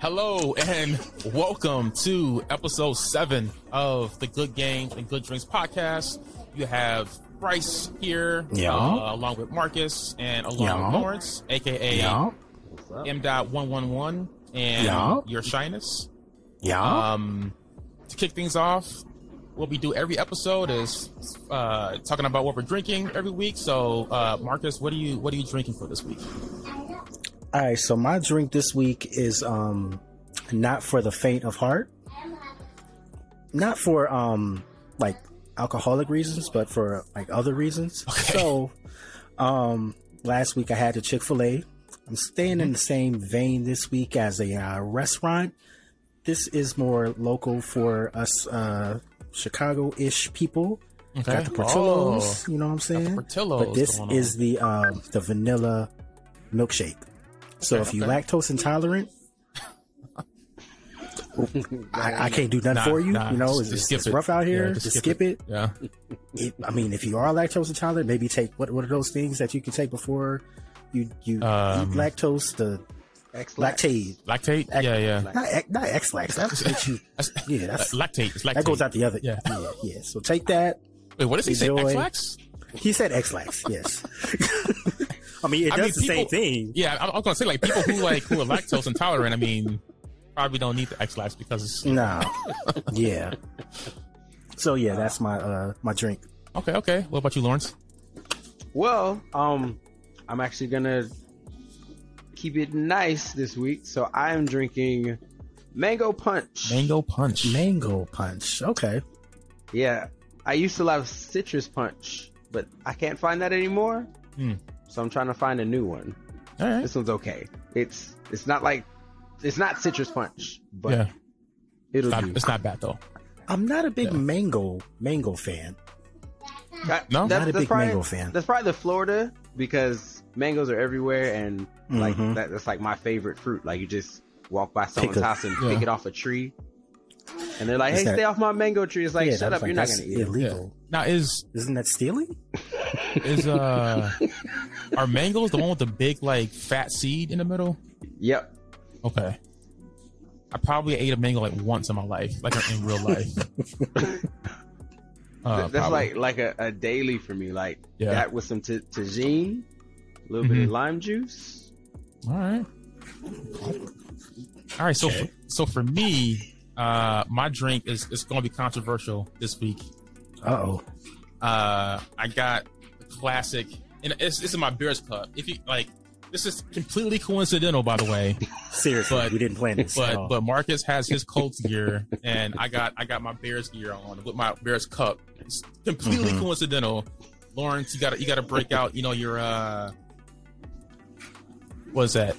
Hello and welcome to episode seven of the Good Games and Good Drinks podcast. You have Bryce here, Yeah. uh, along with Marcus and along Yeah. with Lawrence, aka Yeah. M. Dot one one one, and Yeah. your shyness. Yeah. Um, to kick things off, what we do every episode is uh, talking about what we're drinking every week. So, uh, Marcus, what are you what are you drinking for this week? All right. So my drink this week is um not for the faint of heart. Not for um like alcoholic reasons, but for like other reasons. Okay. So um last week I had the Chick Fil A. I'm staying in the same vein this week as a uh, restaurant. This is more local for us uh Chicago-ish people. Okay. Got the Portillo's, Oh, you know what I'm saying? Portillo's but this is the um, the vanilla milkshake. So Okay, if you okay. lactose intolerant, I, I can't do nothing Nah, for you. nah, you know, just- it's, just it's, skip it's it. rough out here. Yeah, just just skip, skip it. Yeah. It- I mean, if you are lactose intolerant, maybe take what what are those things that you can take before you you Um, eat lactose? The Lactaid. Lactaid? Ac- yeah, yeah. Not, not Ex-Lax. That's what you. Yeah, that's Lactaid. It's Lactaid. that goes out the other. Yeah. yeah, yeah. So take that. Wait, what does he say? Enjoy. Ex-Lax? He said Ex-Lax. Yes. I mean, it I does mean, the same thing. Yeah, I, I was gonna say like people who like who are lactose intolerant. I mean, probably don't need the Ex-Lax because it's Nah. yeah. So yeah, that's my uh my drink. okay. Okay. What about you, Lawrence? Well, um, I'm actually gonna keep it nice this week, so I am drinking mango punch. Mango punch. Mango punch. Okay. Yeah, I used to love citrus punch, but I can't find that anymore. Hmm. So I'm trying to find a new one. All right. This one's okay. It's it's not like it's not citrus punch, but yeah, it'll it's not, do. it's not bad though. I'm not a big Yeah. mango mango fan. That- No? that's, Not a that's big probably, mango fan. That's probably the Florida because mangoes are everywhere, and like Mhm. that, that's like my favorite fruit. Like you just walk by someone's a- house and Yeah. pick it off a tree, and they're like, Is "Hey, that- stay off my mango tree." It's like, yeah, shut that's up, you're not that's gonna eat it. illegal. Now is Isn't that stealing? is uh are mangoes the one with the big like fat seed in the middle? Yep. Okay. I probably ate a mango like once in my life, like in real life. Uh, that's probably. like like a, a daily for me. Like Yeah. that with some t- Tajin, a little bit Mhm. of lime juice. All right. All right. So, Okay. for, so for me, uh, my drink is is going to be controversial this week. Uh oh. Uh, I got the classic, and it's this is my Bears cup. If you like, this is completely coincidental, by the way. Seriously, But- we didn't plan this. at But all. but Marcus has his Colts gear, and I got I got my Bears gear on with my Bears cup. It's completely Mhm. coincidental. Lawrence, you got to you got to break out. You know your uh, what's that?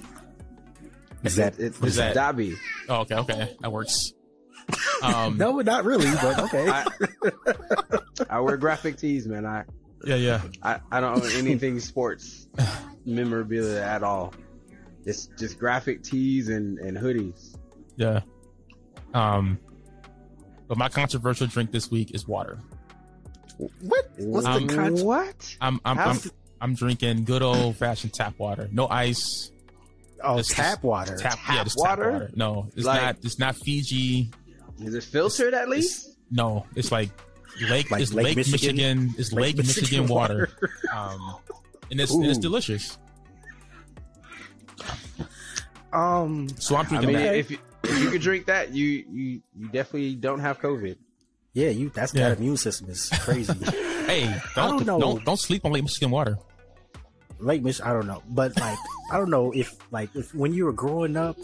is that It's, What it's is that? Dobby. Oh, okay, okay, that works. Um, no, not really, but okay. I, I wear graphic tees, man. I, yeah, yeah. I I don't own anything sports memorabilia at all. It's just graphic tees and, and hoodies. Yeah. Um, but my controversial drink this week is water. what? What's Um, the con- what? I'm I'm I'm, How's- I'm drinking good old fashioned tap water, no ice. Oh, It's tap water. Tap, Tap yeah, just water? tap water. No, it's Like- not. It's not Fiji. Is it filtered at least? No, it's like Lake. Like it's Lake Lake, Michigan. Michigan? It's Lake Lake, Michigan, Michigan water. water. Um, and it's and it's delicious. Um, So I'm I mean, that. if you if you could drink that, you you you definitely don't have COVID. yeah, you. That's Yeah. that immune system is crazy. hey, don't don't know. don't don't sleep on Lake Michigan water. Lake Mich, I don't know, but like I don't know if like if when you were growing up,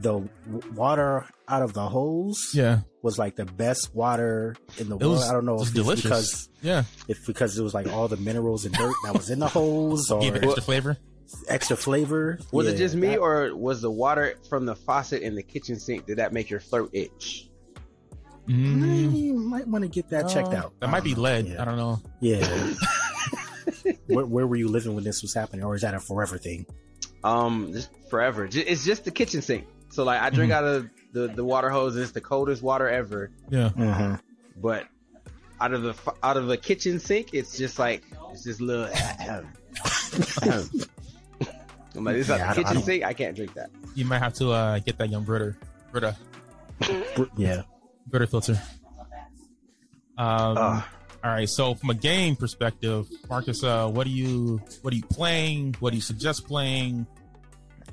the water out of the hose Yeah, was like the best water in the it world. was. I don't know it was if it's delicious. because yeah, if because it was like all the minerals and dirt that was in the hose or gave it extra flavor. extra flavor. Was it just me, that- or was the water from the faucet in the kitchen sink did that make your throat itch? Mm, you might want to get that checked uh, out. That might be lead. Yeah. I don't know. Yeah. where, where were you living when this was happening, or is that a forever thing? Um, just forever. It's just the kitchen sink. So like, I drink Mhm. out of the the water hose. It's the coldest water ever. Yeah. Mm-hmm. But out of the out of the kitchen sink, it's just like it's just little. I'm like, this Yeah, I a don't- I kitchen don't- sink. I can't drink that. You might have to uh, get that young Brita, Brita, Yeah. Brita filter. Um, Ugh. all right. So from a game perspective, Marcus, uh, what are you what are you playing? What do you suggest playing?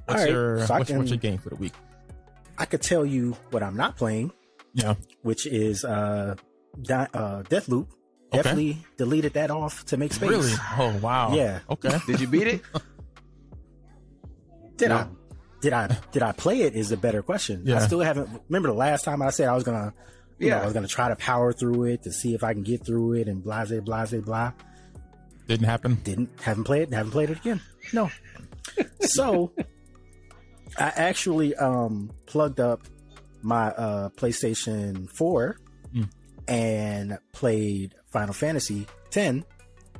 What's All right, your so what's, can- what's your game for the week? I could tell you what I'm not playing, Yeah. which is uh, Di- uh Deathloop. Okay. Definitely deleted that off to make space. Really? Oh wow. Yeah. Okay. Did you beat it? Did I? Did I? Did I play it? Is a better question. Yeah. I still haven't. Remember the last time I said I was gonna, you know, Yeah. I was gonna try to power through it to see if I can get through it and blase blase blah. Didn't happen. Didn't haven't played it. Haven't played it again. No. so I actually um plugged up my uh PlayStation 4 Mm. and played Final Fantasy 10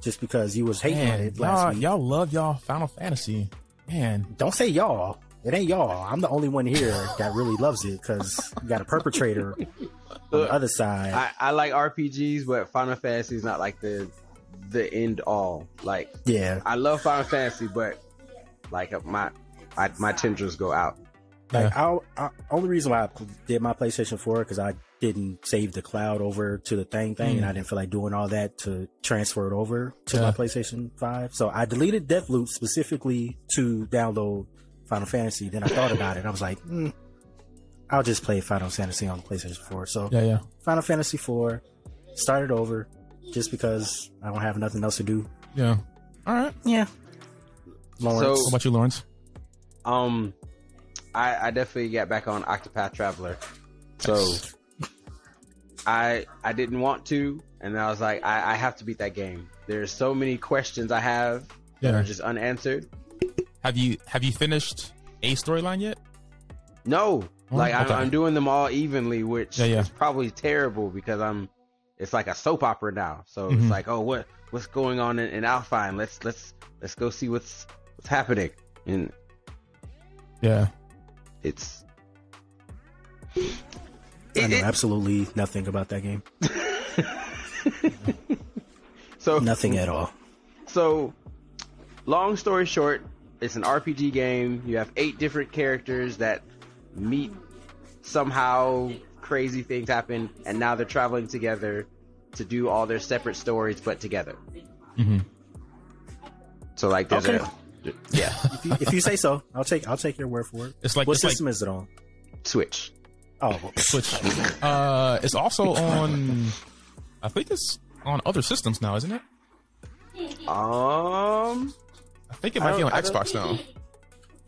just because you was hating on Man, it last y'all, week. y'all love y'all Final Fantasy. Man, Don't say y'all. It ain't y'all. I'm the only one here that really loves it because you got a perpetrator on the other side. I, I like RPGs, but Final Fantasy is not like the the end all. Like yeah. I love Final Fantasy, but like my I, my tendrils go out. Like, I, I, only reason why I did my PlayStation 4 because I didn't save the cloud over to the thing thing, and I didn't feel like doing all that to transfer it over to Yeah. my PlayStation 5. So I deleted Deathloop specifically to download Final Fantasy. Then I thought about it. I was like, mm, I'll just play Final Fantasy on the PlayStation 4. So yeah, yeah, Final Fantasy 4 started over just because I don't have nothing else to do. yeah. All right. Yeah. Lawrence. What about you, Lawrence? Um, I I definitely got back on Octopath Traveler, so I I didn't want to, and I was like, I, I have to beat that game. There's so many questions I have that Yeah. are just unanswered. Have you have you finished a storyline yet? No, Oh, like I'm, okay. I'm doing them all evenly, which Yeah, yeah. is probably terrible because I'm. It's like a soap opera now, so Mhm. it's like, oh, what what's going on in, in Alfyn? Let's let's let's go see what's what's happening, and Yeah. it's. I know it- absolutely nothing about that game. so Nothing at all. So, long story short, it's an RPG game. You have eight different characters that meet somehow. Crazy things happen, and now they're traveling together to do all their separate stories, but together. hmm So, like, there's Okay. a yeah, If you, if you say so, I'll take I'll take your word for it. It's like what it's like system is it on? Switch. Oh, Switch. Uh, it's also on. I think it's on other systems now, isn't it? Um, I think it might be on I Xbox now.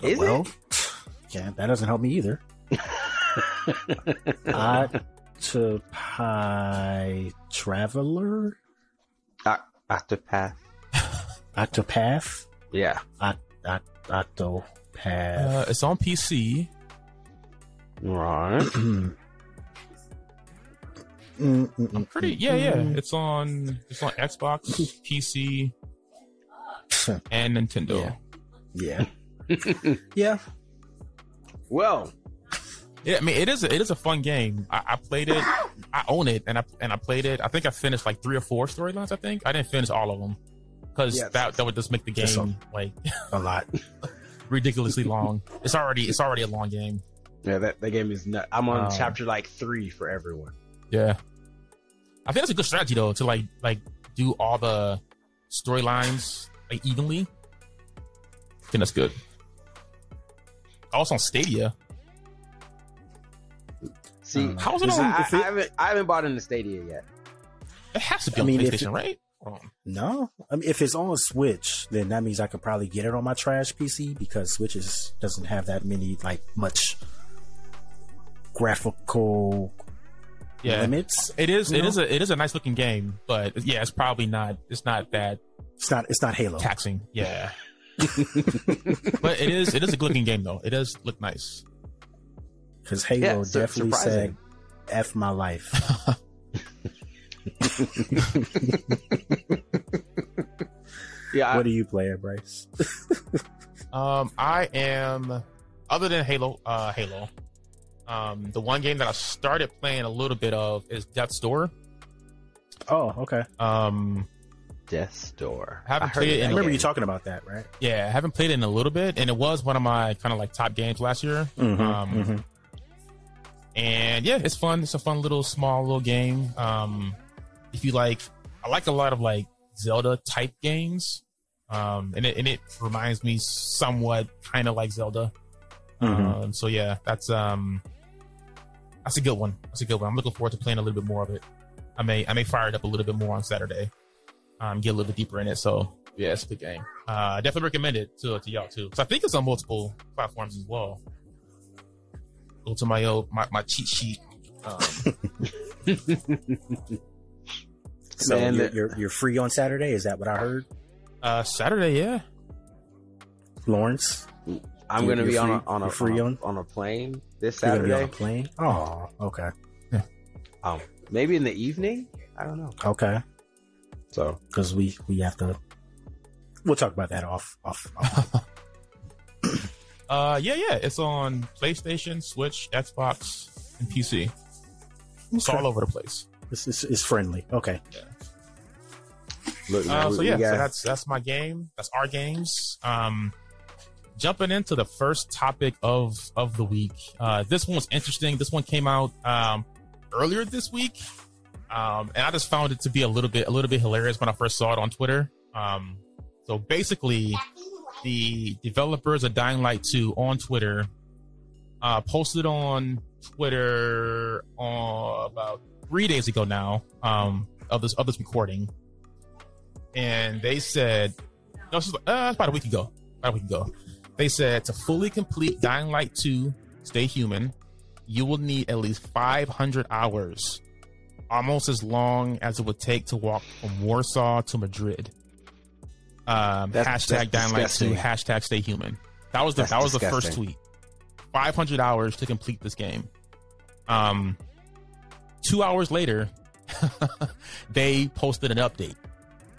is well, it? yeah, that doesn't help me either. Octopi Traveler, Oc- Octopath. Octopath, Yeah. Oct- Oct- Octopath. Uh, it's on PC. Right. Mm, mm, mm, Pretty. mm, Yeah, yeah. It's on. It's on Xbox, PC, and Nintendo. Yeah, yeah. Well, Yeah, I mean, it is. A, it is a fun game. I, I played it. I own it, and I and I played it. I think I finished like three or four storylines. I think I didn't finish all of them because Yes. that that would just make the game like A lot. ridiculously long. It's already it's already a long game. yeah, that, that game is nut. I'm on Um, chapter like three for everyone. Yeah, I think that's a good strategy though to like like do all the storylines like evenly. I think that's good. Also on Stadia. See, How is it on? I, I haven't I haven't bought in the Stadia yet. It has to be I on mean, PlayStation, right? Hold on. No, I mean, if it's on Switch, then that means I could probably get it on my trash PC because Switch is, doesn't have that many like much graphical Yeah, limits. It is. You It know? is a. It is a nice looking game, but yeah, it's probably not. It's not that It's not. It's not Halo. taxing. Yeah, but it is. It is a good looking game though. It does look nice. Because Halo Yeah, sur- definitely said "f my life." Yeah, I, what are you playing, Bryce? Um, I am. Other than Halo, uh, Halo. Um, the one game that I started playing a little bit of is Death's Door. Oh, okay. Um, Death's Door. I haven't I heard played it in I remember you talking about that, right? Yeah, I haven't played it in a little bit, and it was one of my kind of like top games last year. Mhm, um, mhm. And yeah, it's fun. It's a fun little small little game. Um, if you like, I like a lot of like Zelda type games. Um, and it and it reminds me somewhat kind of like Zelda. Mhm. Um, so yeah, that's um, that's a good one. That's a good one. I'm looking forward to playing a little bit more of it. I may I may fire it up a little bit more on Saturday. Um, get a little bit deeper in it. So yeah, it's a good game. Uh, I definitely recommend it to to y'all too. So I think it's on multiple platforms as well. Go to my old my, my cheat sheet. Um, So Man, you're, you're you're free on Saturday? Is that what I heard, uh, Saturday, yeah. Lawrence? I'm going to be you're on a, on a free on on- on a plane this You're gonna be on a plane? Oh, okay, Um, maybe in the evening. I don't know. okay. So Because we we have to. We'll talk about that off off. off. Uh, yeah, yeah. It's on PlayStation, Switch, Xbox, and PC. It's Okay. all over the place. It's, it's, it's friendly. Okay. Look, Uh, so yeah, so that's that's my game. That's our games. Um, jumping into the first topic of of the week. Uh, this one was interesting. This one came out um earlier this week, um, and I just found it to be a little bit a little bit hilarious when I first saw it on Twitter. Um, so basically, the developers of Dying Light 2 on Twitter uh, posted on Twitter uh, about three days ago now um, of this of this recording, and they said no, this was, uh, about a week ago. About a week ago, they said to fully complete Dying Light 2, Stay Human, you will need at least 500 hours, almost as long as it would take to walk from Warsaw to Madrid. Um, That's- hashtag that's Dying Light 2, hashtag Stay Human. That was the That's that was the first tweet. 500 hours to complete this game. Um, two hours later, they posted an update.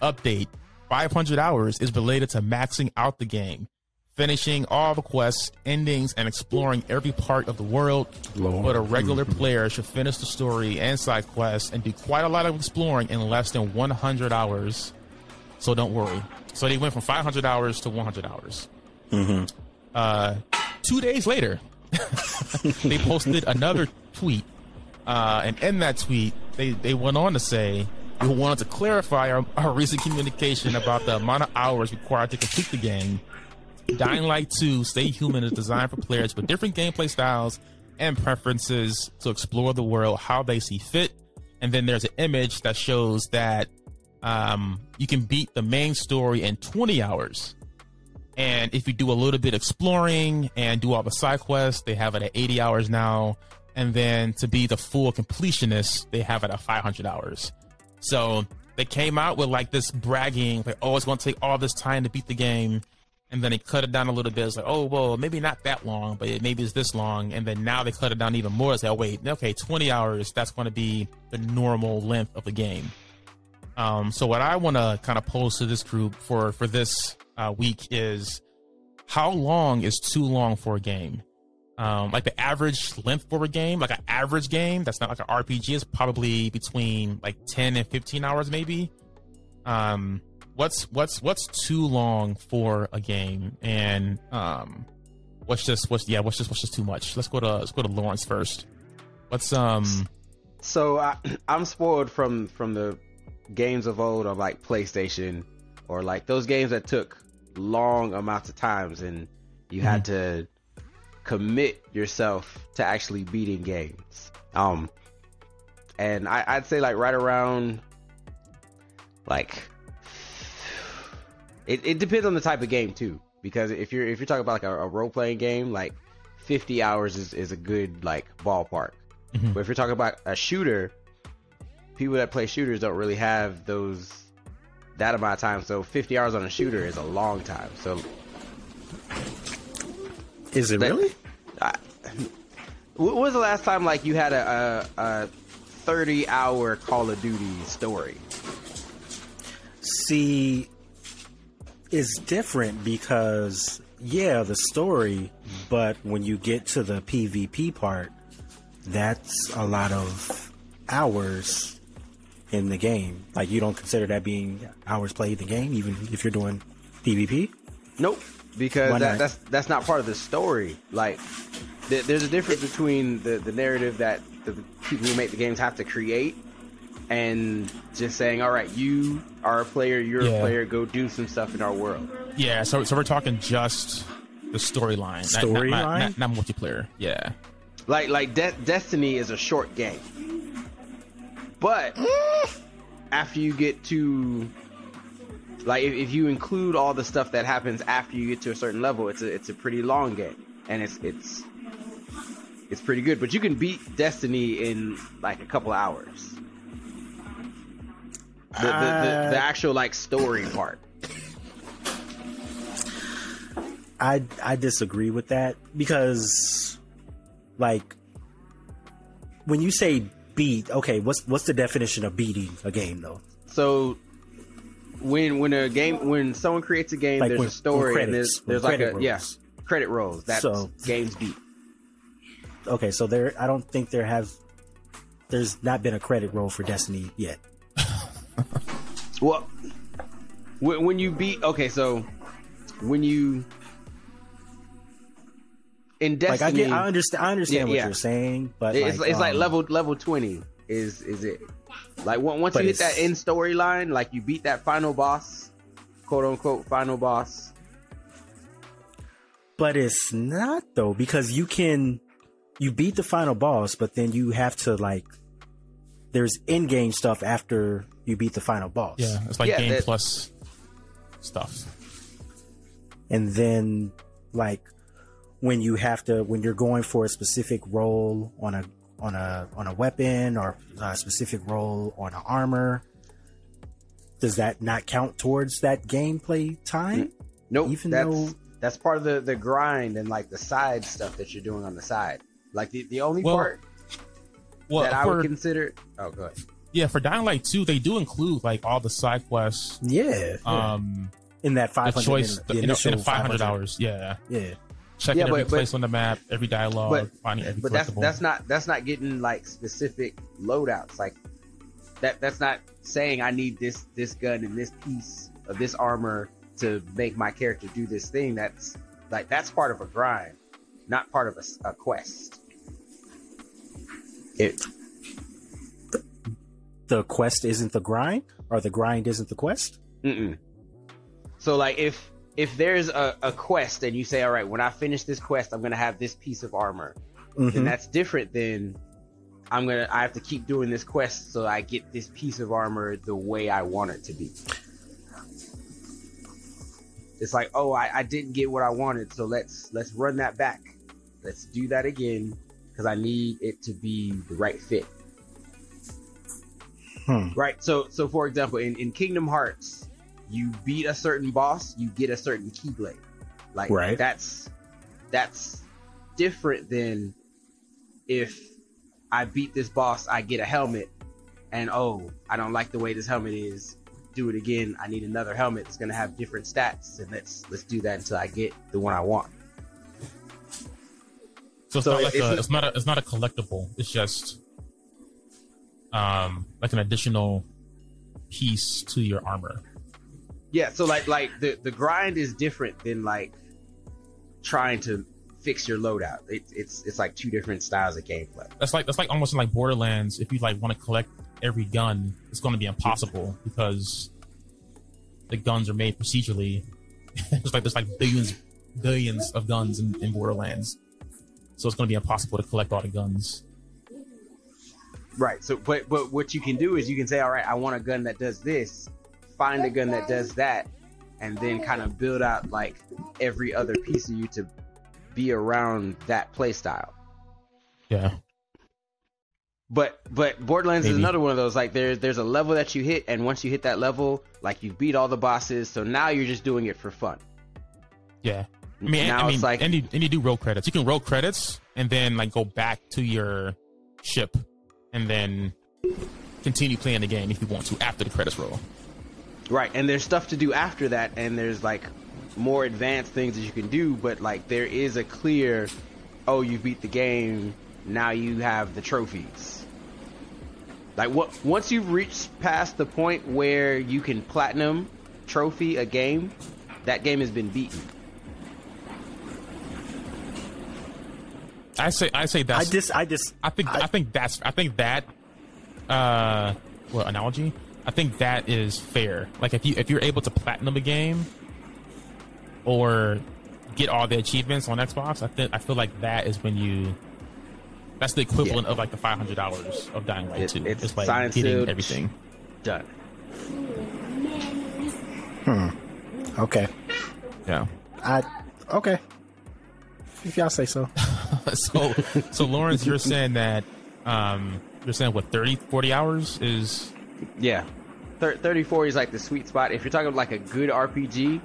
Update 500 hours is related to maxing out the game, finishing all the quests, endings, and exploring every part of the world. Lord. But a regular Mhm. player should finish the story and side quests and do quite a lot of exploring in less than 100 hours. So don't worry. So they went from 500 hours to 100 hours. Mhm. Uh, two days later, they posted another tweet. Uh, and in that tweet, they, they went on to say, we wanted to clarify our, our recent communication about the amount of hours required to complete the game. Dying Light 2 Stay Human is designed for players with different gameplay styles and preferences to explore the world how they see fit. And then there's an image that shows that um, you can beat the main story in 20 hours. And if you do a little bit exploring and do all the side quests, they have it at 80 hours now. And then to be the full completionist, they have it at 500 hours. So they came out with like this bragging, like, oh, it's going to take all this time to beat the game. And then they cut it down a little bit. It's like, oh, well, maybe not that long, but it, maybe it's this long. And then now they cut it down even more. It's like, oh, wait, okay, 20 hours, that's going to be the normal length of the game. Um, so what I want to kind of pose to this group for for this uh, week is how long is too long for a game? Um, like the average length for a game, like an average game that's not like an RPG is probably between like ten and fifteen hours, maybe. Um, what's what's what's too long for a game, and um, what's just what's yeah what's just what's just too much? Let's go to let's go to Lawrence first. What's um So I, I'm spoiled from from the games of old of like PlayStation or like those games that took long amounts of times and you had to commit yourself to actually beating games. Um, and I, I'd say like right around like it, it depends on the type of game too because if you're if you're talking about like a, a role playing game like 50 hours is, is a good like ballpark Mhm. but if you're talking about a shooter, people that play shooters don't really have those that amount of time. So 50 hours on a shooter is a long time. So Is it that- really? I, when was the last time like you had a, a, a 30 hour Call of Duty story? See, it's different because yeah, the story, but when you get to the PvP part, that's a lot of hours in the game. Like you don't consider that being hours played in the game, even if you're doing PvP. Nope, because that, that's that's not part of the story. Like, th- there's a difference between the the narrative that the people who make the games have to create, and just saying, "All right, you are a player, you're Yeah. a player, go do some stuff in our world." Yeah, so so we're talking just the storyline, not- not- not, Storyline? not, not multiplayer. Yeah, Like like De- Destiny is a short game, but mm. after you get to like if, if you include all the stuff that happens after you get to a certain level, it's a it's a pretty long game, and it's it's it's pretty good. But you can beat Destiny in like a couple hours. The, the, the, Uh, the actual like story part. I I disagree with that because like when you say beat, okay, what's what's the definition of beating a game though? So when when a game when someone creates a game, Like there's when- a story when and there's there's like a yeah credit rolls. That's So- games beat. Okay, so there I don't think there have there's not been a credit roll for Destiny yet. Well, when, when you beat okay, so when you in Like Destiny, I get I understand I understand Yeah, what yeah. you're saying, but it's like, it's like um, level level twenty is is it like once But you hit that end storyline, like you beat that final boss, quote unquote final boss. But it's not though because you can you beat the final boss, but then you have to like there's in-game stuff after you beat the final boss. yeah, it's like Yeah, game that- plus stuff. And then like when you have to when you're going for a specific role on a on a on a weapon or a specific role on an armor does that not count towards that gameplay time? Nope, Even that's though- that's part of the the grind and like the side stuff that you're doing on the side. Like the the only Well, part Well, that I for, would consider. Oh, go ahead. yeah, for Dying Light 2, they do include like all the side quests. Yeah. Um, in that the 500 choice, in the, the in, a- initial in 500 hours. Yeah, Yeah. Checking Yeah, every but- but- place on the map, every dialogue, but- finding every But that's that's not that's not getting like specific loadouts. Like that that's not saying I need this this gun and this piece of this armor to make my character do this thing. That's like that's part of a grind, not part of a quest. It The quest isn't the grind or the grind isn't the quest? Mm-mm. So like if if there's a, a quest and you say, all right, when I finish this quest, I'm gonna have this piece of armor, then Mhm. that's different than I'm gonna I have to keep doing this quest so I get this piece of armor the way I want it to be. It's like, oh, I, I didn't get what I wanted, so let's let's run that back. Let's do that again because I need it to be the right fit. Hmm. Right. So so for example, in, in Kingdom Hearts, you beat a certain boss, you get a certain keyblade. Like Right. that's that's different than if I beat this boss, I get a helmet, and oh, I don't like the way this helmet is. Do it again. I need another helmet that's gonna have different stats, and let's let's do that until I get the one I want. So it's So not like it's a, not- it's not a, it's not a collectible. It's just um like an additional piece to your armor. Yeah, so like like the the grind is different than like trying to fix your loadout. It, it's it's like two different styles of gameplay. That's like that's like almost like Borderlands. If you like want to collect every gun, it's going to be impossible because the guns are made procedurally. it's like there's like billions billions of guns in, in Borderlands, so it's going to be impossible to collect all the guns. Right. So but but what you can do is you can say, all right, I want a gun that does this, find a gun that does that, and then kind of build out like every other piece of you to be around that play style. Yeah, But but Borderlands is another one of those like there's there's a level that you hit and once you hit that level, like you beat all the bosses, so now you're just doing it for fun. yeah. I mean, now I mean, it's like and you, and you do roll credits. You can roll credits and then like go back to your ship and then continue playing the game if you want to after the credits roll. Right, and there's stuff to do after that, and there's like more advanced things that you can do, but like there is a clear, oh, you beat the game, now you have the trophies. Like what? Once you've reached past the point where you can platinum trophy a game, that game has been beaten. I say I say that. I just, I just, I think I, think that's I think that uh what analogy? I think that is fair. Like if you if you're able to platinum a game or get all the achievements on Xbox, I think I feel like that is when you that's the equivalent of like the five hundred dollars of Dying Light It- 2. it's It's like signed, getting sealed. everything. Done. Hmm. Okay. Yeah. I, okay. If y'all say so. so so Lawrence, you're saying that um you're saying what 30 40 hours is Yeah. Thir- 34 is like the sweet spot. If you're talking like a good RPG,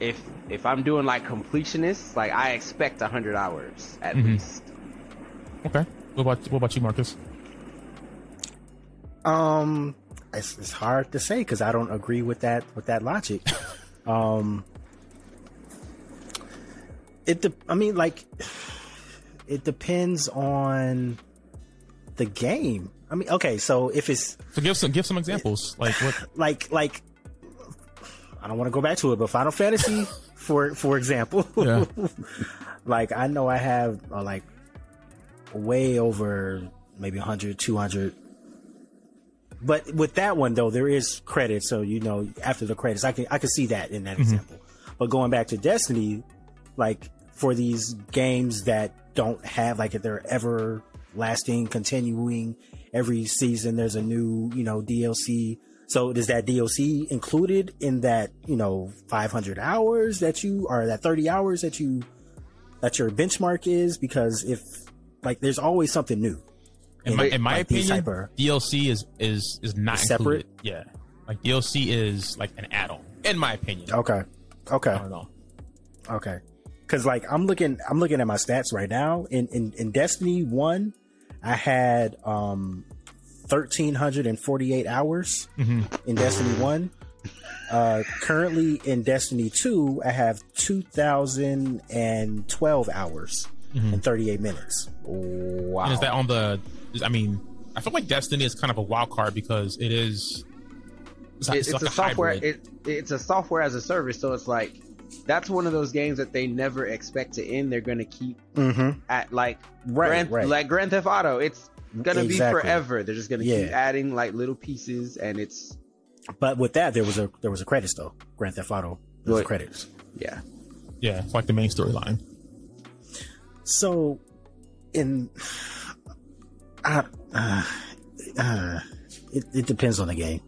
if if I'm doing like completionist, like I expect 100 hours at least. okay. What about what about you, Marcus? Um, it's, it's hard to say because I don't agree with that with that logic. um, it. De- I mean, like, it depends on the game. I mean, okay, so if it's So give some give some examples. Like what like like, I don't want to go back to it, but Final Fantasy, for for example, Yeah. like I know I have uh, like way over maybe 100, 200 but with that one though, there is credit, so you know after the credits, I can I can see that in that example. But going back to Destiny, like for these games that don't have like if they're ever lasting, continuing every season, there's a new you know DLC. So is that DLC included in that you know 500 hours that you or that 30 hours that you that your benchmark is? Because if like there's always something new. in my in my like opinion, DLC is is is not separate? included. Yeah. Like DLC is like an add-on in my opinion. Okay, okay. I don't know. Okay. Cause like I'm looking I'm looking at my stats right now. In in, in Destiny one, I had um thirteen hundred and forty eight hours in Destiny one. Uh currently in Destiny two, I have two thousand and twelve hours and thirty eight minutes. Wow. And is that on the? is- I mean, I feel like Destiny is kind of a wild card because it is. It's, It- it's it's like a software. hybrid. It, it's a software as a service, so it's like that's one of those games that they never expect to end. They're going to keep Mm-hmm. at like Right, Grand, right. like Grand Theft Auto. It's gonna Exactly. be forever. They're just gonna keep adding like little pieces, and it's But with that there was a there was a credits though. Grand Theft Auto. There was Right. credits. yeah. yeah, it's like the main storyline. So, in uh, uh, uh, it, it depends on the game.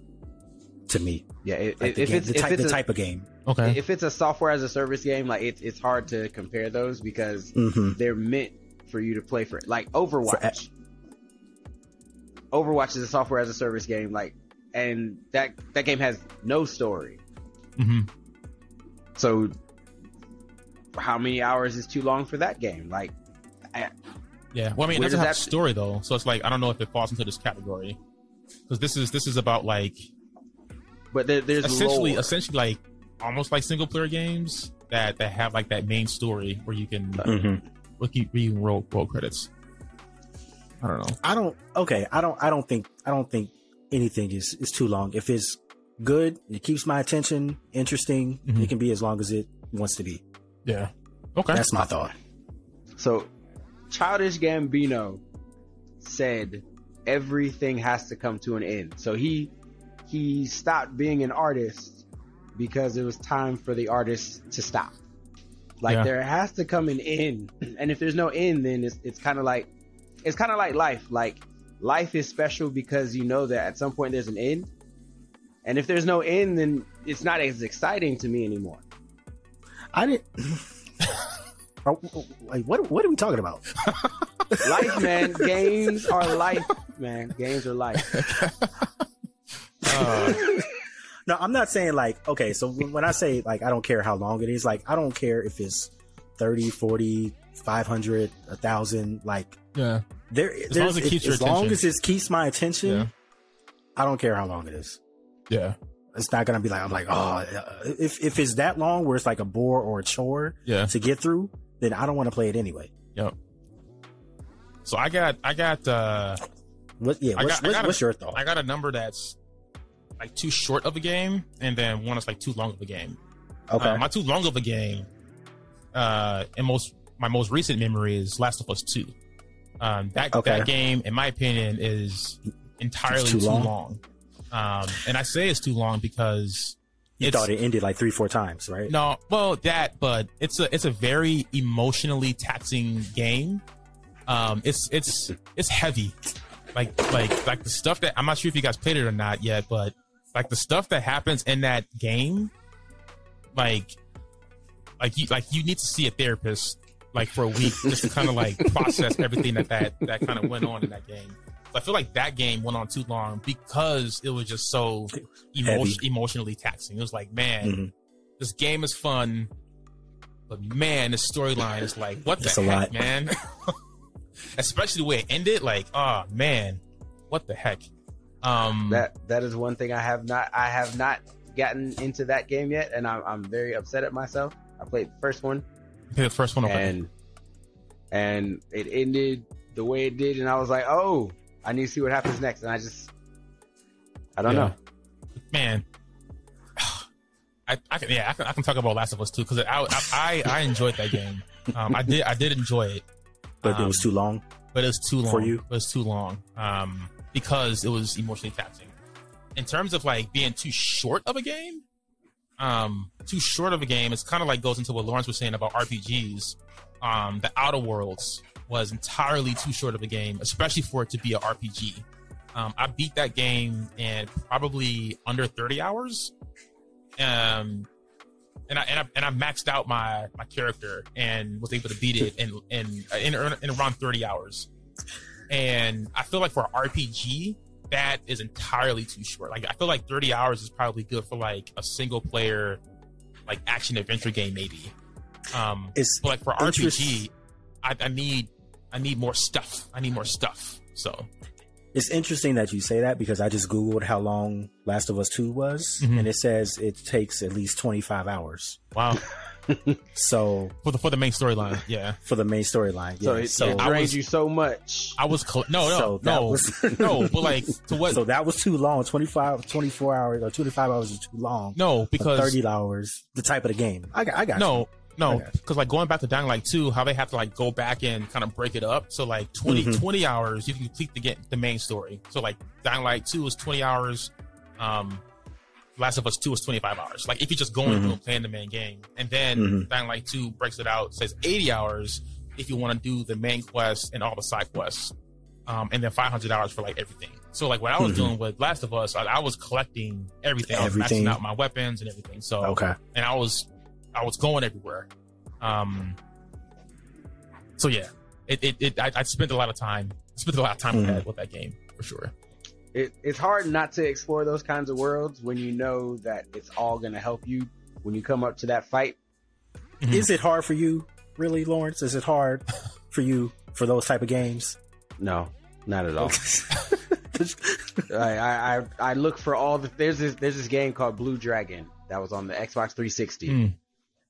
To me, Yeah, it, like the, if game, it's the if type it's the a, type of game. Okay. if it's a software as a service game, like it's it's hard to compare those because Mhm. they're meant for you to play for like Overwatch. Overwatch is a software as a service game, like, and that that game has no story. hmm So, how many hours is too long for that game? Like, I, Yeah. Well, I mean, it Where doesn't does have that- story though, so it's like I don't know if it falls into this category because this is this is about like but there, there's essentially lore. essentially like almost like single player games that that have like that main story where you can Mm-hmm. where you, where you can roll roll credits. I don't know. I don't. Okay, I don't. I don't think. I don't think anything is is too long. If it's good, it keeps my attention interesting. Mhm. It can be as long as it wants to be. Yeah. Okay. That's my thought. So, Childish Gambino said everything has to come to an end. So he he stopped being an artist because it was time for the artist to stop. Like Yeah. there has to come an end, and if there's no end, then it's it's kind of like it's kind of like life. Like life is special because you know that at some point there's an end, and if there's no end, then it's not as exciting to me anymore. I didn't. Oh, oh, oh, like what? What are we talking about? Life, man, games are life, man. Games are life. Uh, No, I'm not saying like, okay, so when I say like, I don't care how long it is, like, I don't care if it's 30, 40, 500, a thousand, like, yeah. there, long there's, as it keeps as long as it keeps my attention, Yeah. I don't care how long it is. Yeah. It's not gonna be like, I'm like, oh, uh, if, if it's that long where it's like a bore or a chore Yeah. to get through, then I don't want to play it anyway. Yep. So I got I got uh What? Yeah. I What's, got- I what's, got a- what's your thought? I got a number that's like too short of a game, and then one that's like too long of a game. okay. Uh, my too long of a game, uh, and most my most recent memory is Last of Us Two. Um, that Okay. that game, in my opinion, is entirely It's too too, long? long. Um, and I say it's too long because you thought it ended like three, four times, right? no, well, that, but it's a it's a very emotionally taxing game. Um, it's it's it's heavy, like like like the stuff that I'm not sure if you guys played it or not yet, but like the stuff that happens in that game, like like you like you need to see a therapist like for a week just to kind of like process everything that that that kind of went on in that game. I feel like that game went on too long because it was just so emotion, emotionally taxing. It was like, man, Mhm. this game is fun, but man, the storyline is like, what the a heck, lot. man? Especially the way it ended, like, oh man, what the heck? Um, That that is one thing I have not I have not gotten into that game yet, and I'm I'm very upset at myself. I played the first one, okay, the first one, and and it ended the way it did, and I was like, oh, I need to see what happens next, and I just I don't Yeah. know. man. I, I can yeah I can, I can talk about Last of Us too because I, I I I enjoyed that game. Um, I did I did enjoy it, but it was um, too long. but it was too long For you? It was too long. Um, because it was emotionally taxing. In terms of like being too short of a game, um, too short of a game, it's kind of like goes into what Lawrence was saying about RPGs. Um, the Outer Worlds was entirely too short of a game, especially for it to be a RPG. Um, I beat that game in probably under 30 hours. Um, and I, and I and I maxed out my my character and was able to beat it in in in, in around 30 hours. And I feel like for an RPG, that is entirely too short. Like I feel like 30 hours is probably good for like a single player like action adventure game maybe. Um It's but like for RPG, I, I need I need more stuff. I need more stuff. So It's interesting that you say that because I just googled how long Last of Us Two was, Mhm. and it says it takes at least twenty five hours. wow. So for the for the main storyline, yeah. for the main storyline, So it, So, it I drained was- you so much. I was cl- no no So no was- no, but like to what so that was too long. 25, 24 hours or twenty five hours is too long. no because thirty hours, the type of the game. I got, I got no you. no because like going back to Dying Light 2 how they have to like go back and kind of break it up so like 20 Mhm. 20 hours you can complete the get the main story so like Dying Light 2 is 20 hours um Last of Us 2 is 25 hours like if you're just going Mhm. through and playing the main game and then Mhm. Dying Light 2 breaks it out says 80 hours if you want to do the main quest and all the side quests um and then 500 hours for like everything so like what I was Mhm. doing with Last of Us I, I was collecting everything I was Everything. maxing out my weapons and everything so Okay. and I was I was going everywhere. Um. So yeah, it it, it I, I spent a lot of time spent a lot of time with Mhm. that with that game for sure. It, it's hard not to explore those kinds of worlds when you know that it's all going to help you when you come up to that fight. Mhm. Is it hard for you, really, Lawrence? Is it hard for you for those type of games? No, not at all. I, I I I look for all the there's this there's this game called Blue Dragon that was on the Xbox 360. Mm.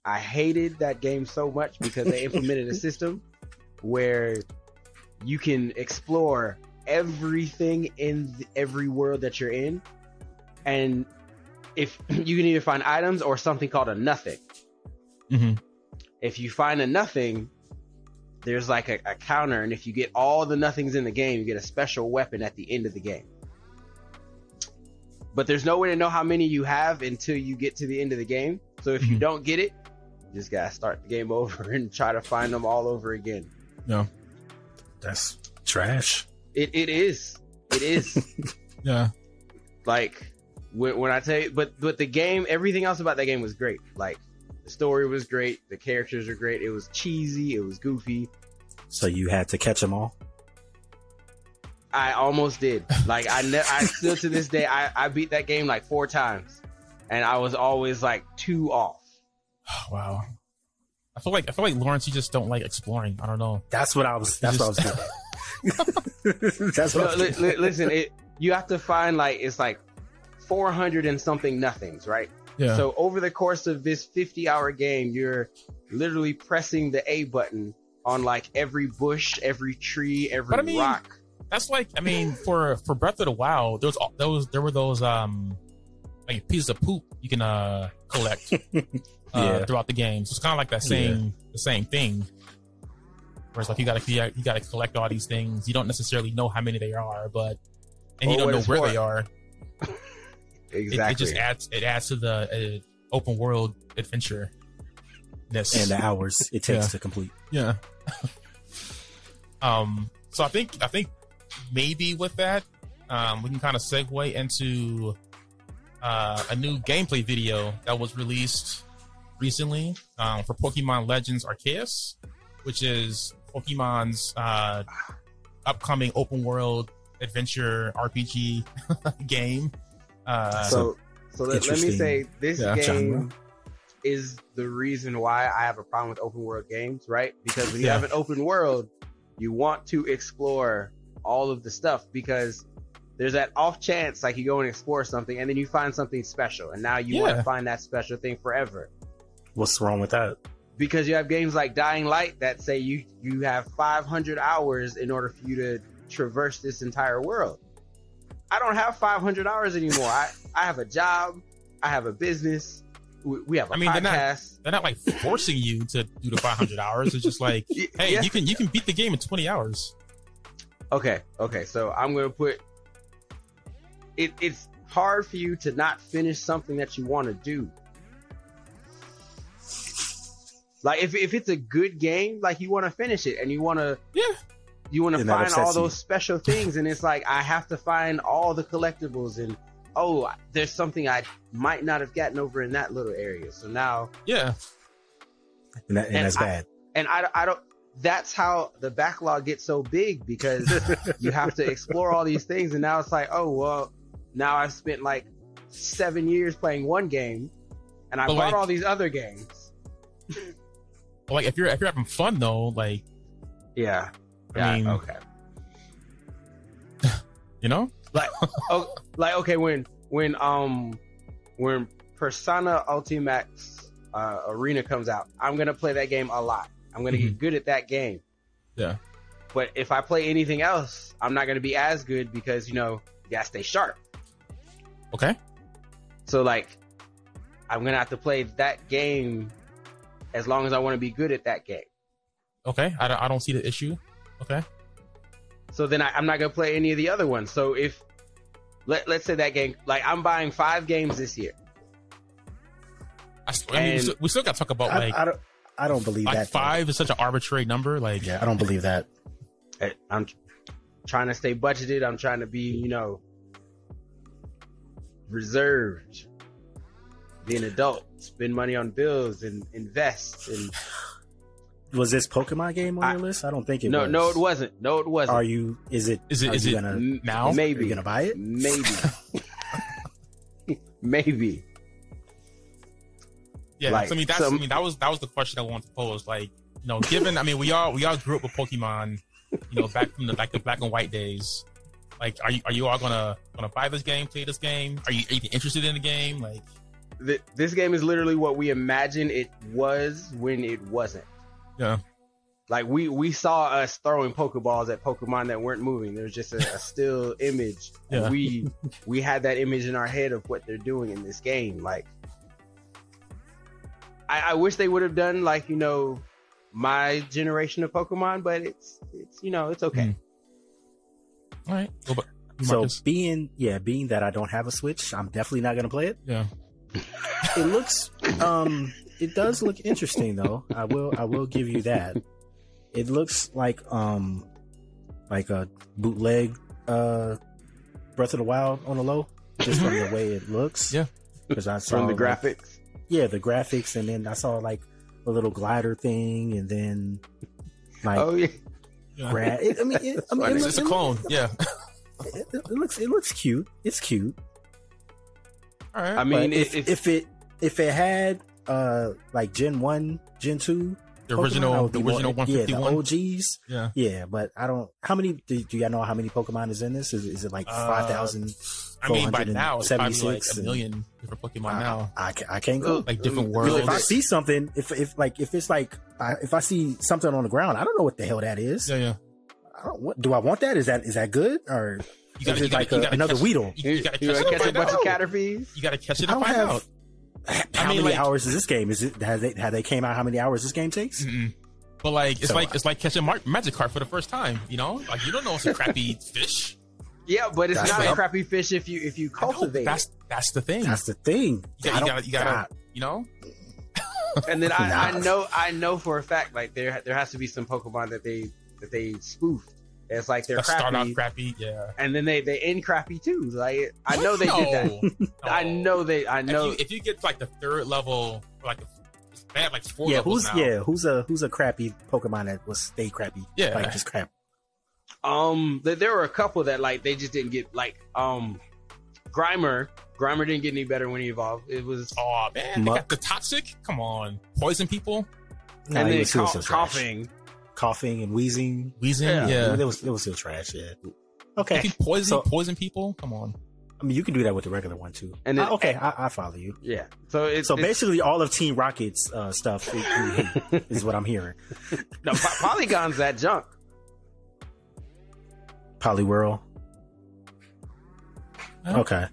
I hated that game so much because they implemented a system where you can explore everything in the, every world that you're in, and if you can either find items or something called a nothing. hmm If you find a nothing, there's like a, a counter, and if you get all the nothings in the game, you get a special weapon at the end of the game. But there's no way to know how many you have until you get to the end of the game. So if you Mhm. don't get it, you just gotta start the game over and try to find them all over again. No, That's trash. It it is. It is. yeah. like when, when I tell you, but but the game, everything else about that game was great. Like the story was great, the characters are great. It was cheesy, it was goofy. So you had to catch them all. I almost did. Like I, ne- I still to this day, I, I beat that game like four times, and I was always like two off. Wow. I feel like I feel like Lawrence, you just don't like exploring. I don't know. That's what I was. That's what I was getting. at. that's what No, li- li- listen, it you have to find like it's like four hundred and something nothings, right? Yeah. So over the course of this fifty-hour game, you're literally pressing the A button on like every bush, every tree, every But I mean- rock. That's like, I mean, for for Breath of the Wild, there was those there were those um like pieces of poop you can uh collect uh, Yeah. throughout the game. So it's kind of like that same the same thing. Where it's like you gotta you gotta- collect all these things. You don't necessarily know how many they are, but and you Or don't know where for. they are. It, Exactly. it just adds it adds to the uh, open world adventure. Ness. and the hours it takes Yeah. to complete. Yeah. um. So I think I think maybe with that, um, we can kind of segue into uh, a new gameplay video that was released recently um, for Pokemon Legends Arceus, which is Pokemon's uh, upcoming open world adventure RPG game. Uh, so so let, let me say this yeah, game genre. is the reason why I have a problem with open world games, right? Because when you Yeah. have an open world, you want to explore all of the stuff because there's that off chance like you go and explore something and then you find something special and now you want to find that special thing forever. What's wrong with that? Because you have games like Dying Light that say you you have 500 hours in order for you to traverse this entire world. I don't have 500 hours anymore. I, I have a job. I have a business. We, we have a I mean, they're not- podcast. they're not like forcing you to do the 500 hours. It's just like, hey, yeah. you can you can beat the game in 20 hours. Okay, okay. So I'm gonna put it. It's hard for you to not finish something that you want to do. Like if if it's a good game, like you want to finish it and you want to Yeah. you want to find all upsets you. those special things, and it's like I have to find all the collectibles and oh, there's something I might not have gotten over in that little area. So now Yeah. And, that, and, And that's I- bad. and I, I don't that's how the backlog gets so big because you have to explore all these things and now it's like oh well now i've spent like seven years playing one game and i But, bought like- all these other games But like if you're if you're having fun though, like yeah. I yeah mean- okay. You know, oh, like okay when when um when persona ultimax uh, arena comes out i'm gonna play that game a lot. I'm gonna get good at that game. Mm-hmm. Yeah. but if i play anything else i'm not gonna be as good because you know you gotta stay sharp. Okay, So like, I'm gonna have to play that game as long as I want to be good at that game. okay, I don't, I don't see the issue. Okay, So then I, I'm not gonna play any of the other ones. So if let let's say that game, like I'm buying five games this year. I, st- I mean, we still, we still got to talk about I, like I don't. I don't believe like that. though. five is such an arbitrary number. Like, Yeah, I don't believe that. I- I'm trying to stay budgeted. I'm trying to be, you know, reserved. Be an adult, spend money on bills and invest. And Was this Pokemon game on I- your list? I don't think it no, was. no, it wasn't. No, it wasn't. Are you? Is it? Is it- Are is you it gonna? M- now? Are Maybe. you gonna buy it? Maybe. Maybe. yeah. Like, so, I mean, that's some- I mean that was that was the question I wanted to pose. Like, you know, given I mean we all we all grew up with Pokemon, you know, back from the like the black and white days. Like, are you are you all gonna gonna buy this game, play this game? Are you, are you interested in the game? Like, Th- this game is literally what we imagine it was when it wasn't. Yeah. Like we we saw us throwing Pokeballs at Pokemon that weren't moving. There was just a, a still image. Yeah. we we had that image in our head of what they're doing in this game. Like I, I wish they would have done like, you know, my generation of Pokemon, but it's it's you know, it's okay. Mm. all right, go back. So being yeah, being that I don't have a Switch, I'm definitely not gonna play it. yeah, It looks um it does look interesting though. I will I will give you that. It looks like um like a bootleg uh Breath of the Wild on the low, just from the way it looks. Yeah. Because I saw From the like, graphics. yeah, the graphics and then I saw like a little glider thing and then like Oh yeah. yeah. gra- it, I mean, it, I mean it it's, looks- it's a clone. Yeah. It, it, it looks it looks cute. It's cute. All right. I mean But if, if, if it if it had uh like Gen one, Gen two, the Pokemon, original, would the be more- original yeah, the OGs, Yeah. yeah. But I don't. How many do, do y'all know how many Pokemon is in this? Is, is it like Uh, five thousand? I mean, by now it's probably like a million different Pokemon now. I, ca- I can't go. Like different worlds. If I see something, if if like if it's like I, if I see something on the ground, I don't know what the hell that is. Yeah, yeah. I don't, what, do I want that? Is that is that good or You gotta, is you gotta, like you gotta another catch, Weedle? You, you gotta You catch gonna catch a find bunch of caterpies? You gotta catch it I don't find have- out. How I mean, many like- hours is this game? Is it have they have they came out? How many hours this game takes? Mm-mm. But like, it's So- like uh, it's like catching mar- Magikarp for the first time. You know, like you don't know it's a crappy fish. Yeah, but it's That's not a crappy fish if you if you I know, cultivate that's that's the thing. That's the thing. you, gotta, you gotta, you gotta, you know. And then I, I know I know for a fact like there there has to be some Pokemon that they that they spoofed. It's like they're that start crappy, out crappy. Yeah. and then they they end crappy too. Like I know they did that. No. I know they. I If know. you, if you get like the third level, like they have like four Yeah, levels who's now. yeah, who's a who's a crappy Pokemon that was stay crappy? Yeah. like just crap. Um, there were a couple that like they just didn't get like um, Grimer. Grimer didn't get any better when he evolved. It was Oh man, they got the toxic. Come on, poison people, No, and he then was, he cough- trash. coughing. Coughing and wheezing. wheezing. Yeah. Yeah, it was it was still trash. Yeah. Okay, you poison So- poison people, come on. I mean you can do that with the regular one too. And then- Uh, okay, I, I follow you. Yeah. So it's So it's- basically, all of Team Rocket's uh, stuff we- we is what I'm hearing. no, po- Porygon's that junk. Poliwhirl. Huh? Okay,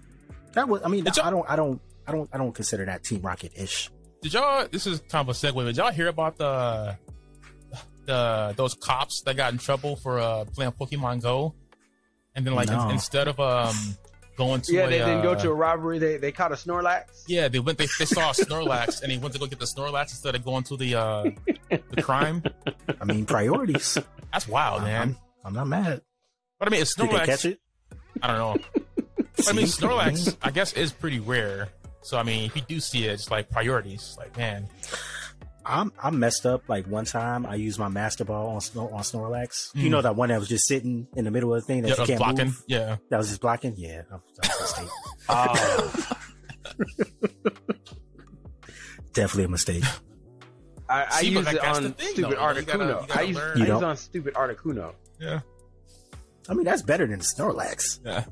that was. I mean, Did I don't, I don't, I don't, I don't consider that Team Rocket ish. Did y'all? This is kind of a segue. Did y'all hear about the the those cops that got in trouble for uh, playing Pokemon Go? And then like No. in- instead of um going to Yeah, a, they didn't go uh, to a robbery. They they caught a Snorlax. Yeah, they went. They, they saw a Snorlax, and they went to go get the Snorlax instead of going to the uh, the crime. I mean, priorities. That's wild, man. I'm, I'm not mad. But I mean, it's Did they Snorlax. catch it? I don't know. I mean, Snorlax, I guess, is pretty rare. So I mean, if you do see it, it's like priorities. Like, man, I'm I'm messed up. Like one time, I used my Master Ball on Snor- on Snorlax. You Mm. know that one that was just sitting in the middle of the thing that yeah, you can't blocking. move. Yeah, That was just blocking. Yeah, that was, that was a mistake. Oh. Definitely a mistake. I, I See, use like, it on thing, stupid though. You gotta- Articuno. you gotta I use, learn. I use on stupid Articuno. yeah, I mean, that's better than Snorlax. yeah.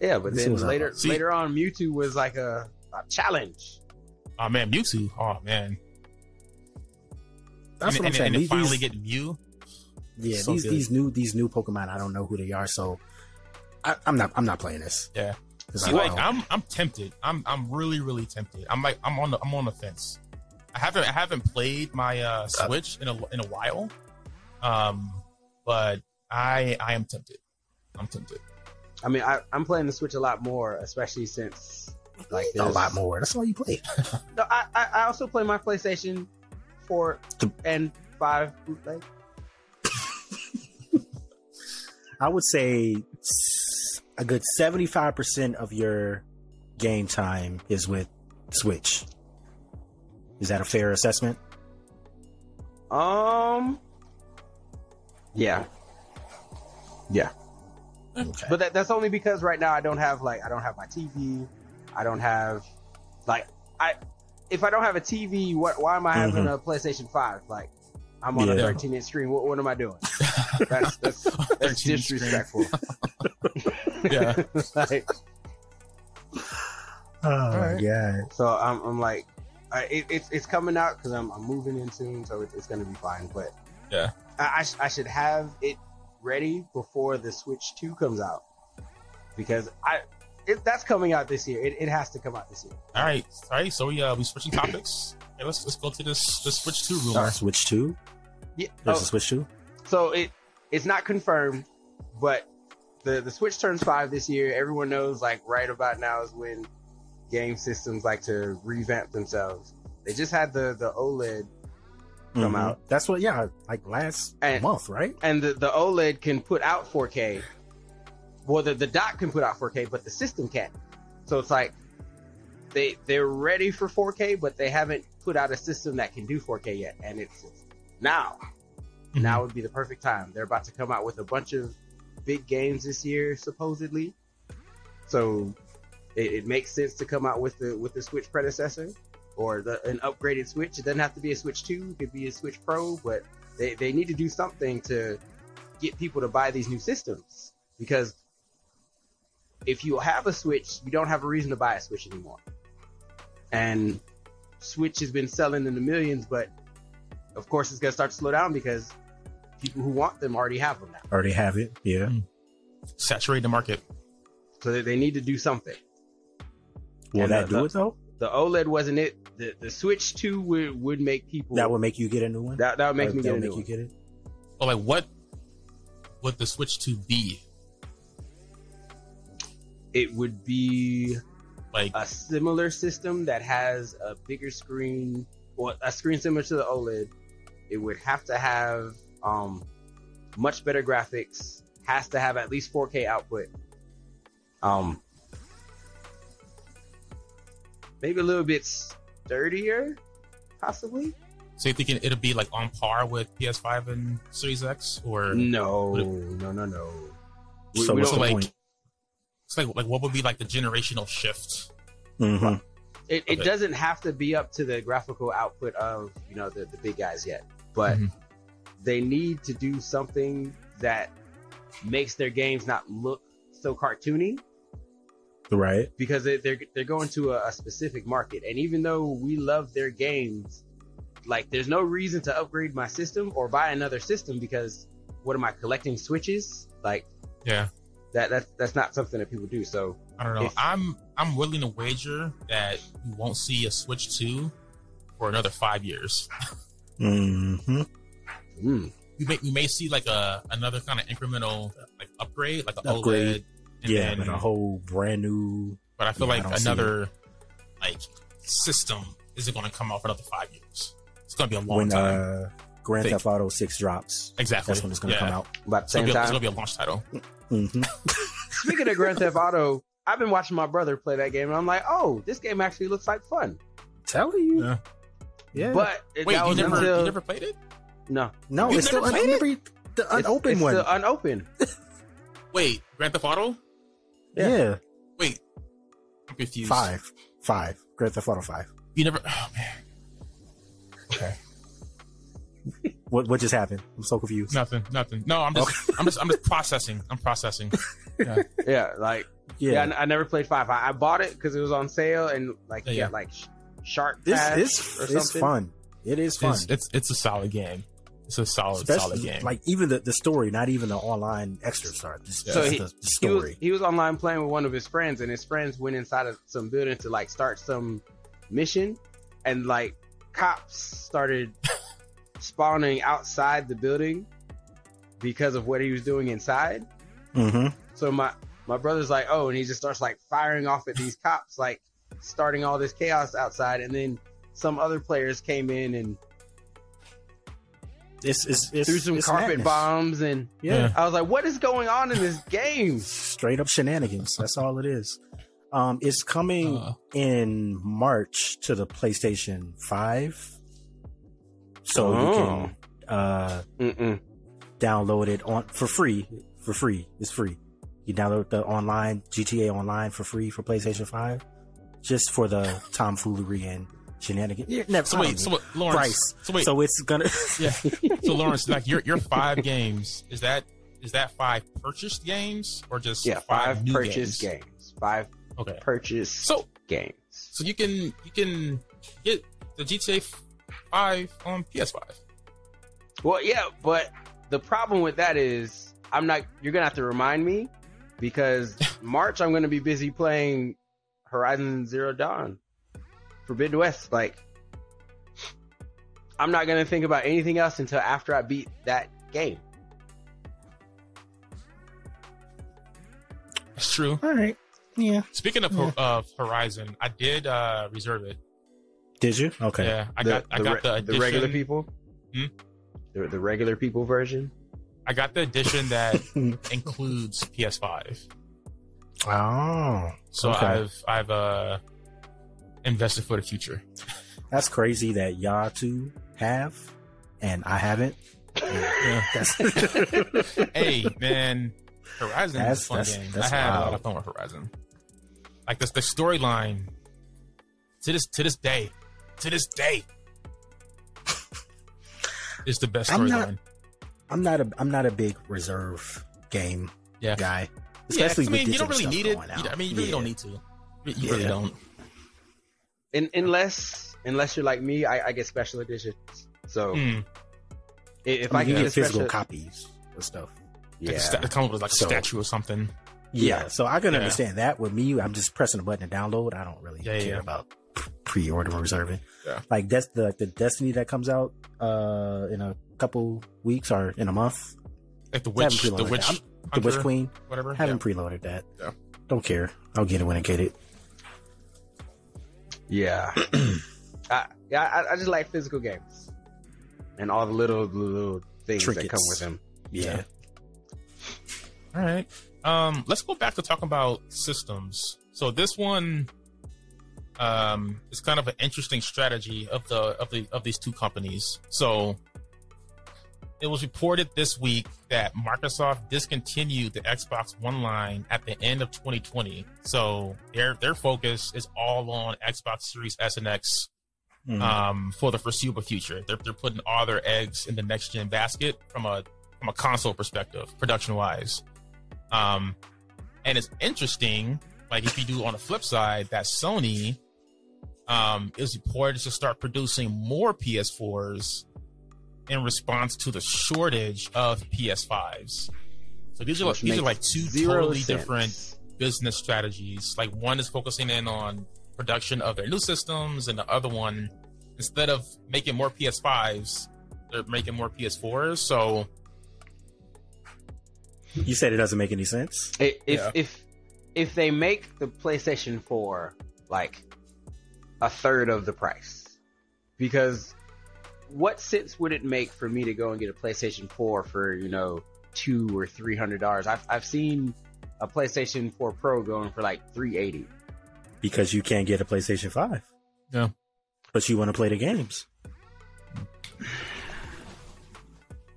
Yeah, but This then was a- later See- later on, Mewtwo was like a, a challenge. Oh man, Mewtwo. Oh man, That's and, what I'm and, saying. and These- finally these- get Mew. yeah, so these good. these new these new Pokemon, I don't know who they are, so I, I'm not I'm not playing this. Yeah. See, I like don't- I'm, I'm tempted. I'm, I'm really, really tempted. I'm like, I'm on the, I'm on the fence. I haven't, I haven't played my uh, Switch in a, in a while. Um, but I, I am tempted. I'm tempted. I mean, I, I'm playing the Switch a lot more, especially since like a lot more. That's all you play. No, I, I also play my PlayStation four and five bootleg. I would say a good 75% of your game time is with Switch. Is that a fair assessment? Um, yeah, yeah, Okay. but that, that's only because right now I don't have like I don't have my TV, I don't have like I if I don't have a TV, what why am I having Mhm. a PlayStation Five? Like I'm on a 13 inch screen. What, what am I doing? That's that's, that's disrespectful. Yeah. like, oh, Alright. yeah. So I'm, I'm like, I, it, it's it's coming out because I'm, I'm moving in soon, so it, it's gonna be fine. But Yeah. I, I, sh- I should have it ready before the Switch Two comes out because I it, that's coming out this year. It, it has to come out this year. All right. All right. So we, uh, we switching topics. Okay, let's, let's go to this, the Switch 2 rumor. Switch 2? Yeah. There's oh, a Switch 2? so it it's not confirmed, but the the Switch turns five this year. Everyone knows like right about now is when game systems like to revamp themselves. They just had the the OLED come Mhm. out. That's what, yeah, like last And- month, right? and the, the OLED can put out 4K. Well, the, the dock can put out 4K, but the system can't. So it's like they they're ready for 4K, but they haven't put out a system that can do 4K yet. And it's now. Mhm. Now would be the perfect time. They're about to come out with a bunch of big games this year, supposedly. So it, it makes sense to come out with the with the Switch predecessor or the an upgraded Switch. It doesn't have to be a Switch 2, it could be a Switch Pro, but they, they need to do something to get people to buy these new systems because if you have a Switch, you don't have a reason to buy a Switch anymore. And Switch has been selling in the millions, but of course it's gonna start to slow down because people who want them already have them now. Already have it. Yeah. Hmm. Saturate the market. So they, they need to do something. Will And that the- do it though? The OLED wasn't it. The the Switch 2 would, would make people That would make you get a new one. that, that would make Or me that get a would new make one. you get it. Or like what would the Switch 2 be? It would be Like a similar system that has a bigger screen or a screen similar to the OLED. It would have to have um, much better graphics. Has to have at least 4K output. Um, maybe a little bit sturdier, possibly. so you thinking it'll be like on par with PS5 and Series X or No, Would no, no, no. We- so we what's the like point? It's like like what would be like the generational shift? hmm It, it Okay. doesn't have to be up to the graphical output of you know the, the big guys yet, but Mhm. they need to do something that makes their games not look so cartoony Right. because they, they're they're going to a, a specific market. And even though we love their games, like there's no reason to upgrade my system or buy another system because what am I collecting switches? Like Yeah. That that's that's not something that people do. So I don't know. If- I'm I'm willing to wager that you won't see a Switch 2 for another five years. hmm mm, We may we may see like a another kind of incremental like upgrade, like an Upgrade. OLED. And Yeah, then, but a whole brand new. but I feel Yeah, like don't another like system isn't going to come out for another five years. It's going to be a long when time. uh, Grand Think. Theft Auto Six drops, exactly. that's when it's going to Yeah. come out. about the It's same going time. to be a launch title. hmm Speaking of Grand Theft Auto, I've been watching my brother play that game, and I'm like, oh, this game actually looks like fun. Tell you, Yeah. yeah. But it- Wait, that you was never until you never played it? no, no, You've it's still never un- played it? remember the It's- unopened it's one. still unopened. Wait, Grand Theft Auto? Yeah. yeah. Wait, I'm confused. five, five. Grand Theft Auto Five. You never? Oh man. Okay. What what just happened? I'm so confused. Nothing. Nothing. No, I'm just. I'm just. I'm just processing. I'm processing. Yeah. Yeah, like yeah, Yeah, I, I never played five. I, I bought it because it was on sale, and like Yeah, yeah, yeah. like sh- Shark this is it's fun. It is fun. It's, it's it's a solid game. It's a solid solid game. like even the, the story, not even the online extras are just, Yeah. So just he- the, the He was, story. he was online playing with one of his friends, and his friends went inside of some building to like start some mission, and like cops started spawning outside the building because of what he was doing inside. hmm So my my brother's like, oh, and he just starts like firing off at these cops, like starting all this chaos outside, and then some other players came in and It's it's, it's threw some it's carpet madness. bombs, and Yeah. Yeah. I was like, what is going on in this game? straight up shenanigans. That's all it is. Um, it's coming Uh. in March to the PlayStation Five, so you Oh. can uh, Mm-mm. download it on for free. For free, it's free. You download the online GTA Online for free for PlayStation Five, just for the tomfoolery and shenanigans. Yeah, never, so wait, so what, Lawrence? Bryce. So wait, So it's gonna. yeah. So Lawrence, like your your five games is that is that five purchased games or just Yeah, five new purchase games? games. Five Okay. purchased So games. so you can you can get the GTA five on PS5. Well, yeah, but the problem with that is I'm not. You're gonna have to remind me because March I'm gonna be busy playing Horizon Zero Dawn, Forbidden West. Like, I'm not gonna think about anything else until after I beat that game. That's true. all right. Yeah. Speaking of Yeah. of Horizon, I did uh reserve it. Did you? Okay. Yeah, I the, got I got re- the edition, regular people. Hmm? The, the regular people version. I got the edition that includes PS5. Oh, So Okay. I've I've uh invested for the future. that's crazy that y'all two have, and I haven't. Yeah. Hey man, Horizon That's- is a fun that's- game. that's I had a lot of fun with Horizon. Like this, the storyline to this to this day, to this day, is the best I'm not- storyline. I'm not a I'm not a big reserve game Yeah. guy. Yeah, 'cause, Especially I mean, with you don't really need it. out. I mean, you really Yeah. don't need to. You you really Yeah. don't. In, unless unless you're like me, I, I get special editions. So Mm. If I, I, mean, can you get get physical special, copies of stuff. Yeah, a sta- it comes with like a So- statue or something. Yeah, so I can Yeah. understand that. With me, I'm just pressing a button to download. I don't really Yeah, yeah, care yeah. about pre-order or reserving. Yeah. Like that's the the Destiny that comes out uh in a couple weeks or in a month. Like the witch, the witch, that. The Witch Queen. whatever. Haven't preloaded that. Yeah. Don't care. I'll get it when I get it. yeah. I, yeah, I, I just like physical games and all the little little things that come with them. Yeah. All right. Um, let's go back to talking about systems. So this one, um, is kind of an interesting strategy of the of the of these two companies. So it was reported this week that Microsoft discontinued the Xbox One line at the end of 2020. So their their focus is all on Xbox Series S and X Mhm. um, for the foreseeable future. They're, they're putting all their eggs in the next gen basket from a from a console perspective, production wise. Um, and it's interesting, like if you do on the flip side, that Sony um, is reported to start producing more PS4s in response to the shortage of PS5s. So these are like, Which these are like two zero totally sense. different business strategies. Like one is focusing in on production of their new systems, and the other one, instead of making more PS5s, they're making more PS4s. So You said it doesn't make any sense. If Yeah. if if they make the PlayStation 4 like a third of the price, because what sense would it make for me to go and get a PlayStation 4 for you know two or three hundred dollars? I've I've seen a PlayStation 4 Pro going for like three eighty. Because you can't get a PlayStation 5. Yeah. But you want to play the games.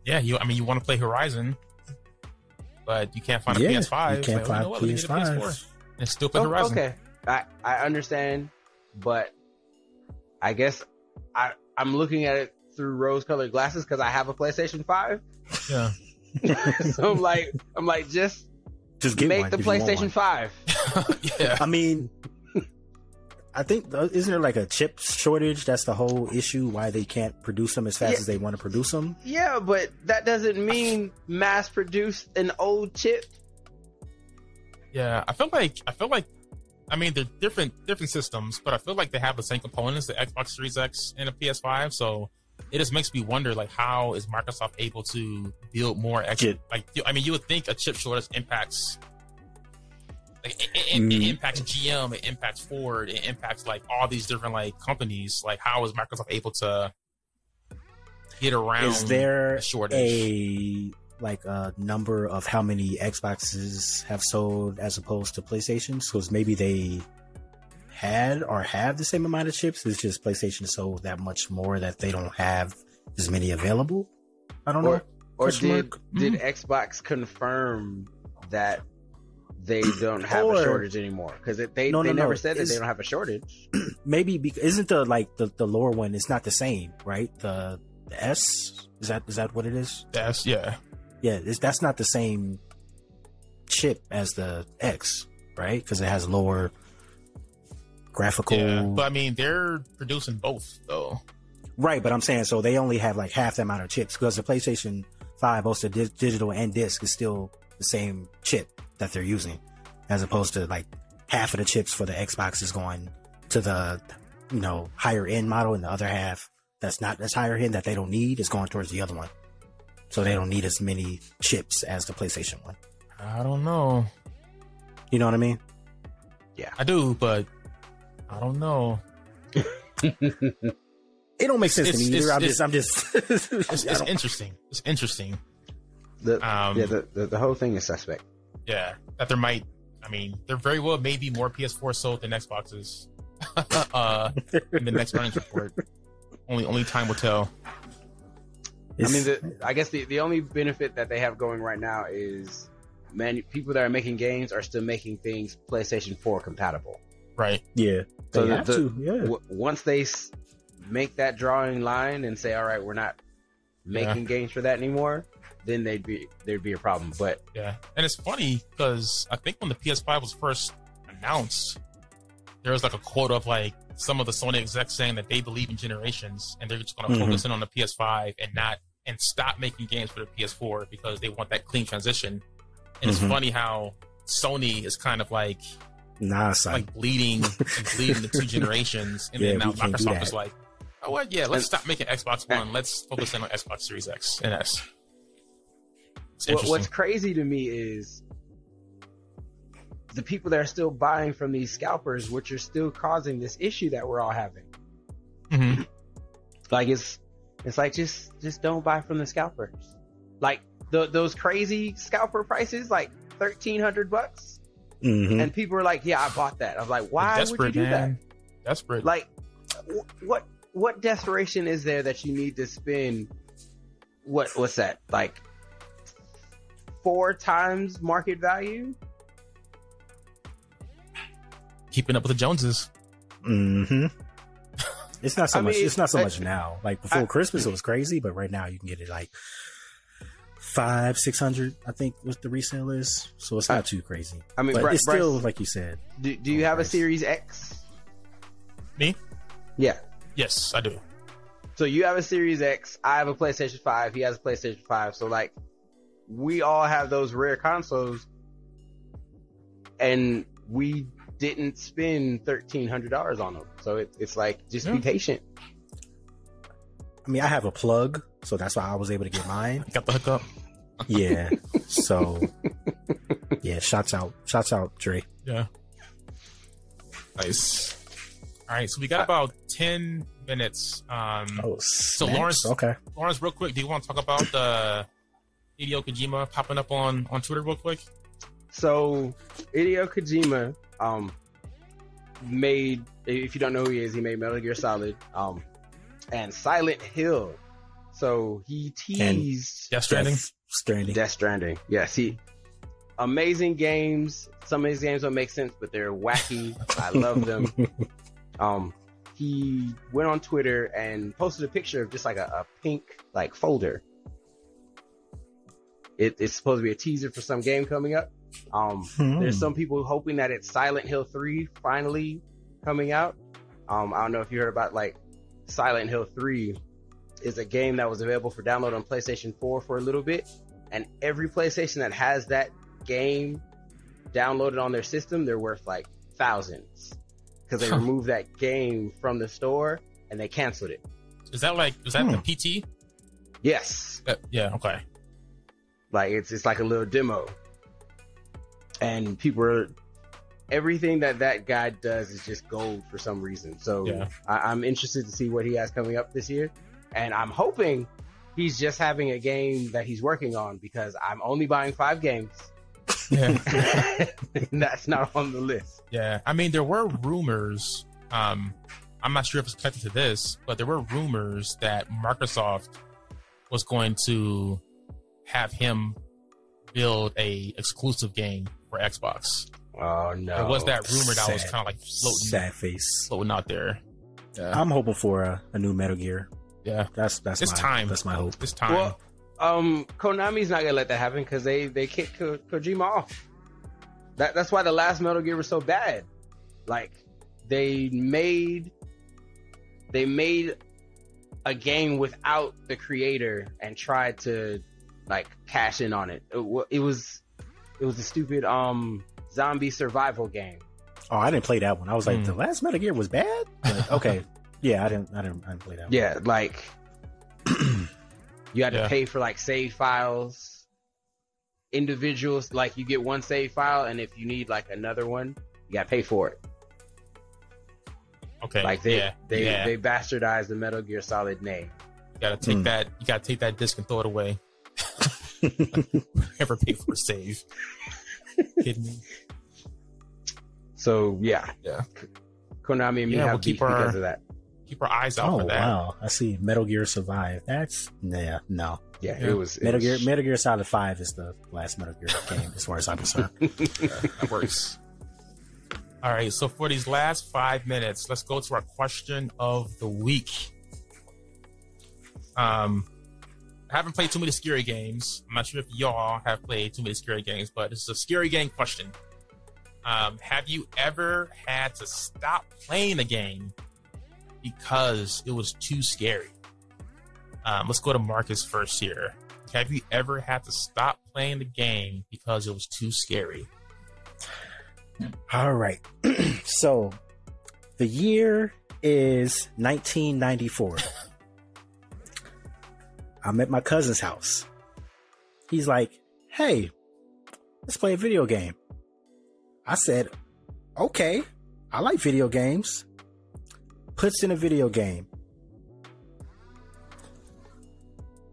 yeah, you I mean you want to play Horizon, but you can't find a yeah, PS5. you can't Like, oh, you find know what? Let me get a PS4 PS5. and still play Oh, Horizon. okay, I I understand, but I guess I I'm looking at it through rose-colored glasses because I have a PlayStation 5. Yeah. so I'm like I'm like just Just get make one the if you want PlayStation 5. yeah. I mean, I think isn't there like a chip shortage? That's the whole issue why they can't produce them as fast Yeah. as they want to produce them. Yeah, but that doesn't mean mass produce an old chip. Yeah, I feel like I feel like I mean they're different different systems, but I feel like they have the same components, the Xbox Series X and the PS5. So it just makes me wonder, like, how is Microsoft able to build more? X- Get- like, I mean, you would think a chip shortage impacts. Like it, it, it Mm. impacts GM, it impacts Ford, it impacts like all these different like companies. Like, how is Microsoft able to get around? Is there the shortage? a like a number of how many Xboxes have sold as opposed to PlayStations? Because maybe they had or have the same amount of chips. It's just PlayStation sold that much more that they don't have as many available. I don't know. Or or Question did did Mm. Xbox confirm that they don't have Or- a shortage anymore? Because they No, they no, no. never said that It's- they don't have a shortage. maybe because isn't the like the, the lower one it's not the same right the the s is that is that what it is That's yeah. Yeah it's, that's not the same chip as the x right because it has lower graphical Yeah, but I mean, they're producing both though. right but i'm saying so they only have like half the amount of chips because the playstation 5 both the di- digital and disc is still the same chip that they're using as opposed to like half of the chips for the xbox is going to the you know higher end model and the other half that's not as higher end that they don't need is going towards the other one so they don't need as many chips as the playstation one I don't know. you know what i mean Yeah, I do, but I don't know. it don't make sense It's- to me it's- either i'm it's- just i'm just It's, it's interesting. It's interesting. The, Um, yeah, the, the the whole thing is suspect. Yeah, that there might. I mean, there very well may be more PS4 sold than Xboxes. uh, in the next earnings report, only only time will tell. I mean, the, I guess the, the only benefit that they have going right now is man, people that are making games are still making things PlayStation 4 compatible. Right. yeah So they the- have the- to yeah W- once they s- make that drawing line and say, "All right, we're not making games for that anymore," then they'd be there'd be a problem. But Yeah, and it's funny because I think when the PS5 was first announced, there was like a quote of like some of the Sony execs saying that they believe in generations and they're just going to Mhm. focus in on the PS5 and not and stop making games for the PS4 because they want that clean transition. And it's Mhm. funny how Sony is kind of like Nah, son. like bleeding bleeding the two generations, and Yeah, then now we can't do Microsoft is like, oh what? Yeah, let's And- stop making Xbox One. Let's focus in on Xbox Series X and S. What, what's crazy to me is the people that are still buying from these scalpers, which are still causing this issue that we're all having. Mhm. Like it's it's like just just don't buy from the scalpers. Like the, those crazy scalper prices, like thirteen hundred bucks, hmm and people are like, "Yeah, I bought that." I was like, "Why would you do man. Desperate. that?" Like, wh- what what desperation is there that you need to spend? What what's that? Like four times market value? Keeping up with the Joneses. hmm It's not so I much. mean, it's not so I- much now. Like before I- Christmas, it was crazy, but right now you can get it like five, six hundred. I think what the resale is. So it's not too crazy. I mean, But Bryce, it's still Bryce, like you said. do, do you have a Series X? Me? Yeah. Yes, I do. So you have a Series X. I have a PlayStation 5. He has a PlayStation 5. So like, we all have those rare consoles, and we didn't spend thirteen hundred dollars on them. So it, it's like just be patient. I mean, I have a plug, so that's why I was able to get mine. Got the hookup. Yeah. so yeah, shots out, shots out, Dre. Yeah. Nice. All right, so we got about ten minutes. Um, Oh, So snaps. Lawrence- Okay. Lawrence, real quick, do you want to talk about the Hideo Kojima popping up on on Twitter real quick? So Hideo Kojima um made if you don't know who he is, he made Metal Gear Solid um and Silent Hill. So he teased Death Stranding. Death Stranding. Death Stranding. Yes, he amazing games. Some of his games don't make sense, but they're wacky. I love them. Um, he went on Twitter and posted a picture of just like a, a pink like folder. It, it's supposed to be a teaser for some game coming up. Um, Hmm. there's some people hoping that it's Silent Hill 3 finally coming out. Um, I don't know if you heard about like Silent Hill 3 is a game that was available for download on PlayStation 4 for a little bit. And every PlayStation that has that game downloaded on their system, they're worth like thousands because they Huh. removed that game from the store and they canceled it. Is that like is that Hmm. the PT? Yes, Uh, yeah. Okay. like it's it's like a little demo, and people are everything that that guy does is just gold for some reason. So Yeah. I, I'm interested to see what he has coming up this year, and I'm hoping he's just having a game that he's working on because I'm only buying five games. Yeah. that's not on the list. Yeah, I mean, there were rumors. Um, I'm not sure if it's connected to this, but there were rumors that Microsoft was going to have him build a exclusive game for Xbox. Oh no! There was that rumor that was kind of like floating, Sad face. floating out there. Yeah, I'm hoping for a, a new Metal Gear. yeah, That's that's It's my time. that's my hope. this time. Well, um, Konami's not gonna let that happen because they they kicked Ko- Kojima off. That that's why the last Metal Gear was so bad. Like they made they made a game without the creator and tried to like cash in on it. It, it was it was a stupid um zombie survival game. Oh, I didn't play that one. I was like, Hmm. the last Metal Gear was bad. But okay, yeah, I didn't, I didn't, I didn't play that. one. Yeah, like you had to Yeah. pay for like save files, individuals. Like you get one save file, and if you need like another one, you got to pay for it. okay, Like they yeah, they yeah. they bastardized the Metal Gear Solid name. you gotta take Hmm. that. You gotta take that disc and throw it away. Never pay for a save. Kidding me? So yeah, Yeah. Konami and me Yeah, have we'll keep beef because our- of that. Keep our eyes out oh for that. wow, I see Metal Gear Survive. That's yeah, no. Yeah, Yeah. it was it Metal was- Gear Metal Gear Solid Five is the last Metal Gear game as far as I'm concerned. that works. All right, so for these last five minutes, let's go to our question of the week. Um, I haven't played too many scary games. I'm not sure if y'all have played too many scary games, but this is a scary game question. Um, have you ever had to stop playing a game because it was too scary? Um, let's go to Marcus first here. Have you ever had to stop playing the game because it was too scary? All right. so the year is 1994. I'm at my cousin's house. He's like, hey, let's play a video game. I said, okay, I like video games. Puts in a video game.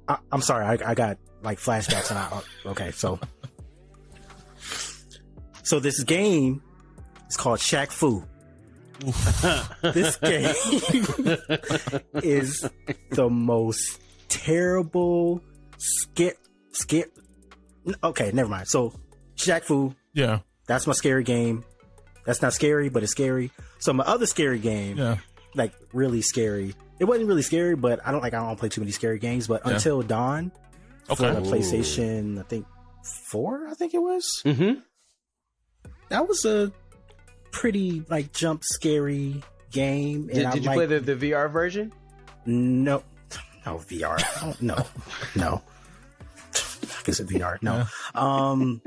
I, am sorry, I, I, got like flashbacks and I, oh, okay, so. So this game is called Shaq Fu. this game is the most terrible skip skip okay never mind. So Shaq Fu. Yeah. That's my scary game. That's not scary but it's scary. So my other scary game yeah. like really scary. It wasn't really scary but i don't like i don't play too many scary games but yeah. until dawn okay. for the playstation i think four i think it was. Mm-hmm. that was a pretty like jump scary game did, did you like, play the, the vr version? No no VR. Oh, no, no. Is it VR? No. Yeah. Um,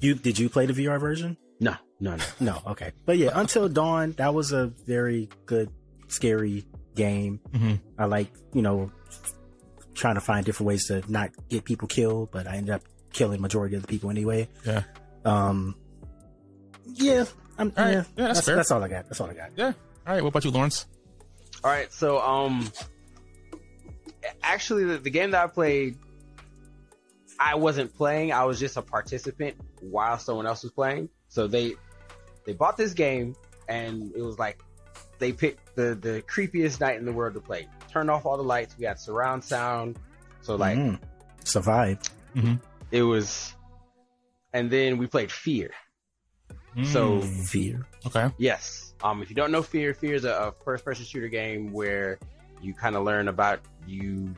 you did you play the VR version? No, no, no, no. Okay, but yeah, Until Dawn that was a very good, scary game. Mm-hmm. I like you know trying to find different ways to not get people killed, but I ended up killing majority of the people anyway. Yeah. Um. Yeah. I'm, all right. yeah, yeah that's, that's, that's all I got. That's all I got. Yeah. All right. What about you, Lawrence? All right. So, um, actually, the, the game that I played, I wasn't playing. I was just a participant while someone else was playing. So they they bought this game, and it was like they picked the the creepiest night in the world to play. Turned off all the lights. We had surround sound. So like, mm-hmm. survived. Mm-hmm. It was, and then we played Fear. Mm. So Fear. Okay. Yes. Um, if you don't know Fear, Fear is a, a first person shooter game where you kind of learn about you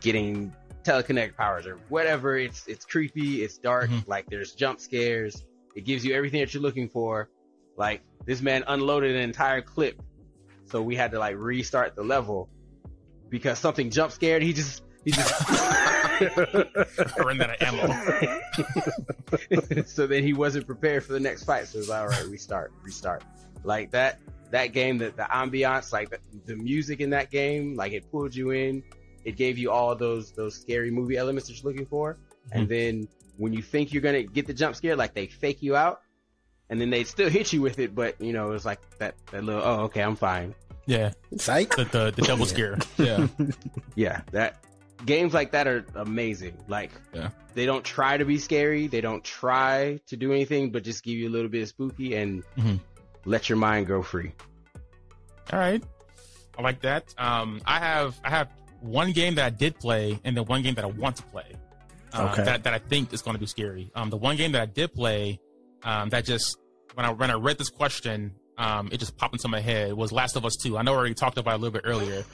getting telekinetic powers or whatever. It's it's creepy, it's dark, mm-hmm. like there's jump scares. It gives you everything that you're looking for. Like this man unloaded an entire clip, so we had to like restart the level because something jump scared. He just he just ran out of ammo. so then he wasn't prepared for the next fight. So it was like, all right, restart, restart. Like that that game, the, the ambiance, like the, the music in that game, like it pulled you in. It gave you all those those scary movie elements that you're looking for. Mm-hmm. And then when you think you're gonna get the jump scare, like they fake you out, and then they still hit you with it, but you know it was like that that little oh okay I'm fine. Yeah, psych. The the, the double scare. Yeah, yeah. That games like that are amazing. Like yeah. they don't try to be scary. They don't try to do anything, but just give you a little bit of spooky and mm-hmm let your mind go free. All right, I like that. Um, I have I have one game that I did play, and then one game that I want to play. Uh, okay. That that I think is going to be scary. Um, the one game that I did play, um, that just when I when I read this question, um, it just popped into my head was Last of Us Two. I know I already talked about it a little bit earlier.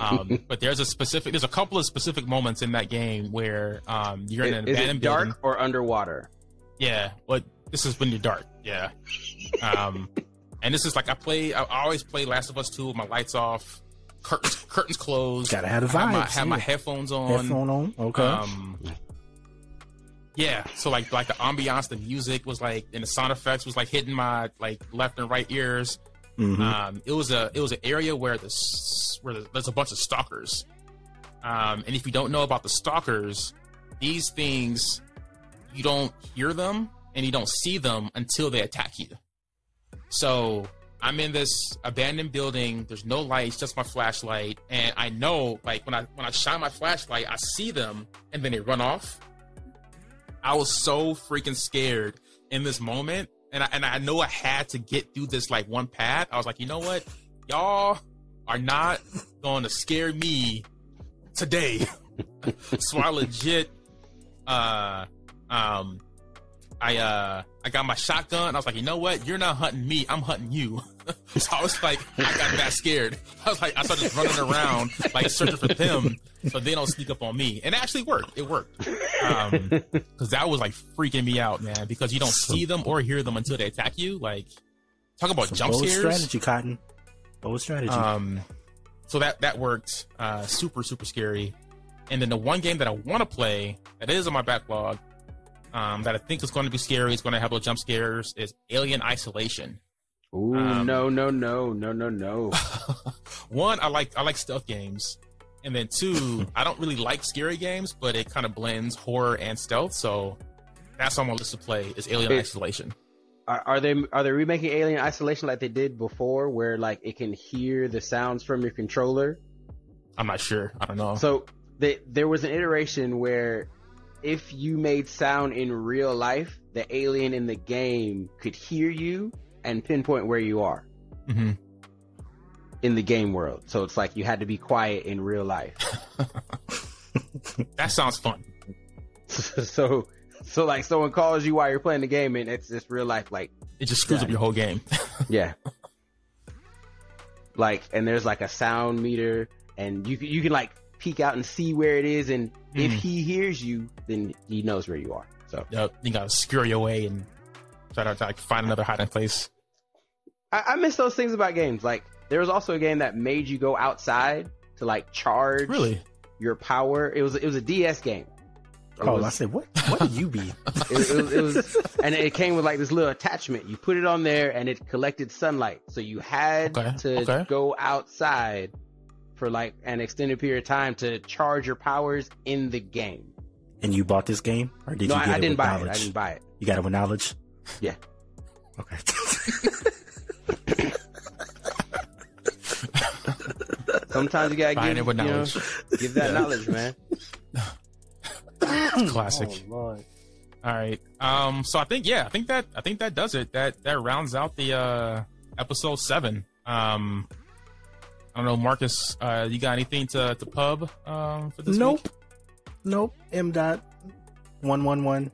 um, but there's a specific, there's a couple of specific moments in that game where um, you're in an is abandoned it dark building. or underwater? Yeah, but this is when you're dark. Yeah. Um, and this is like I play. I always play Last of Us Two with my lights off, curtains curtains closed. Gotta have the vibes. Have my, have yeah. my headphones on. Headphone on. Okay. Um, yeah. So like like the ambiance, the music was like, and the sound effects was like hitting my like left and right ears. Mm-hmm. Um, it was a it was an area where the where there's a bunch of stalkers. Um, and if you don't know about the stalkers, these things you don't hear them and you don't see them until they attack you. So I'm in this abandoned building. There's no lights, just my flashlight, and I know, like when I when I shine my flashlight, I see them, and then they run off. I was so freaking scared in this moment, and I, and I know I had to get through this like one path. I was like, you know what, y'all are not going to scare me today. so I legit, uh, um, I uh I got my shotgun. I was like, you know what? You're not hunting me. I'm hunting you. so I was like, I got that scared. I was like, I started running around like searching for them so they don't sneak up on me. And it actually worked. It worked. Um, because that was like freaking me out, man. Because you don't see them or hear them until they attack you. Like, talk about jump bold scares. strategy, Cotton. Bold strategy. Um, so that that worked. Uh, super super scary. And then the one game that I want to play that is on my backlog, um, that I think is going to be scary, is going to have little jump scares, is Alien Isolation. Ooh, Um, no, no, no, no, no, no. one, I like I like stealth games, and then two, I don't really like scary games, but it kind of blends horror and stealth. So that's on my list to play is Alien It- Isolation. Are, are they are they remaking Alien Isolation like they did before, where like it can hear the sounds from your controller? I'm not sure. I don't know. So they, there was an iteration where if you made sound in real life, the alien in the game could hear you and pinpoint where you are hmm in the game world. So it's like you had to be quiet in real life. That sounds fun. so so like someone calls you while you're playing the game and it's just real life like It just screws Yeah. up your whole game. yeah. Like and there's like a sound meter and you you can like peek out and see where it is and if Mhm. he hears you then he knows where you are. So yep, you gotta scurry away and try to like find another hiding place. I, I miss those things about games. Like there was also a game that made you go outside to like charge Really? your power. It was it was a DS game. It Oh, was- I said, what? What do you be? it, it was, it was, and it came with like this little attachment. You put it on there, and it collected sunlight. So you had Okay, to okay. go outside for like an extended period of time to charge your powers in the game. And you bought this game, or did no, you I, get I it didn't with buy it. I didn't buy it. You got it with knowledge. Yeah. Okay. Sometimes you gotta Buying give, it with you know, knowledge. give that Yeah. knowledge, man. Classic. Oh, Lord. All right. Um. So I think yeah. I think that I think that does it. That that rounds out the uh episode seven. Um. I don't know, Marcus. Uh, you got anything to to pub um for this Nope. week? Nope. M dot one one one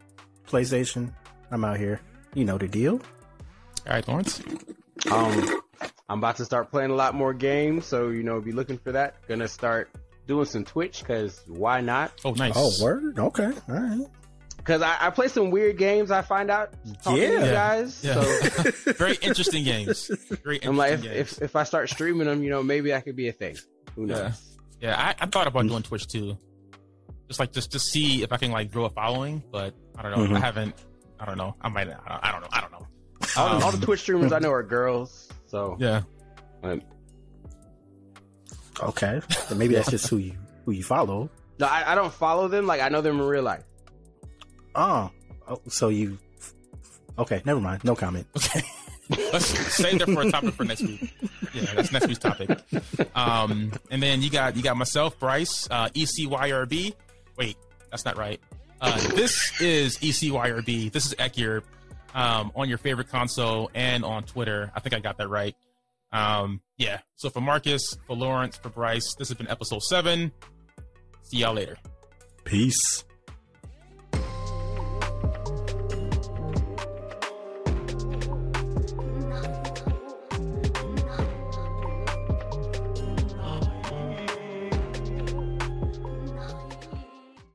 PlayStation. I'm out here. You know the deal. All right, Lawrence. Um, I'm about to start playing a lot more games, so you know, be looking for that. Gonna start doing some Twitch because why not? Oh, nice. Oh, word. Okay. All right. Because I, I play some weird games. I find out talking to you Yeah. guys. Yeah. So Very interesting games. Very interesting I'm like, if, games. if if I start streaming them, you know, maybe I could be a thing. Who knows? Yeah. yeah, I, I thought about doing Twitch too. Just like just to see if I can like grow a following, but I don't know. Mhm. I haven't. I don't know. I might. I don't know. I don't know. All, the, all the Um, Twitch streamers I know are girls. So Yeah. um, Okay. So maybe that's just who you who you follow. no, I, I don't follow them. Like I know them in real life. Oh. oh so you. Okay. Never mind. No comment. Okay. Let's save that for a topic for next week. Yeah, that's next week's topic. Um, and then you got you got myself, Bryce, uh, ECYRB. Wait, that's not right. Uh, this is E ECYRB. This is Ekir um, on your favorite console and on Twitter. I think I got that right. Um, yeah. So for Marcus, for Lawrence, for Bryce, this has been episode seven. See y'all later. Peace.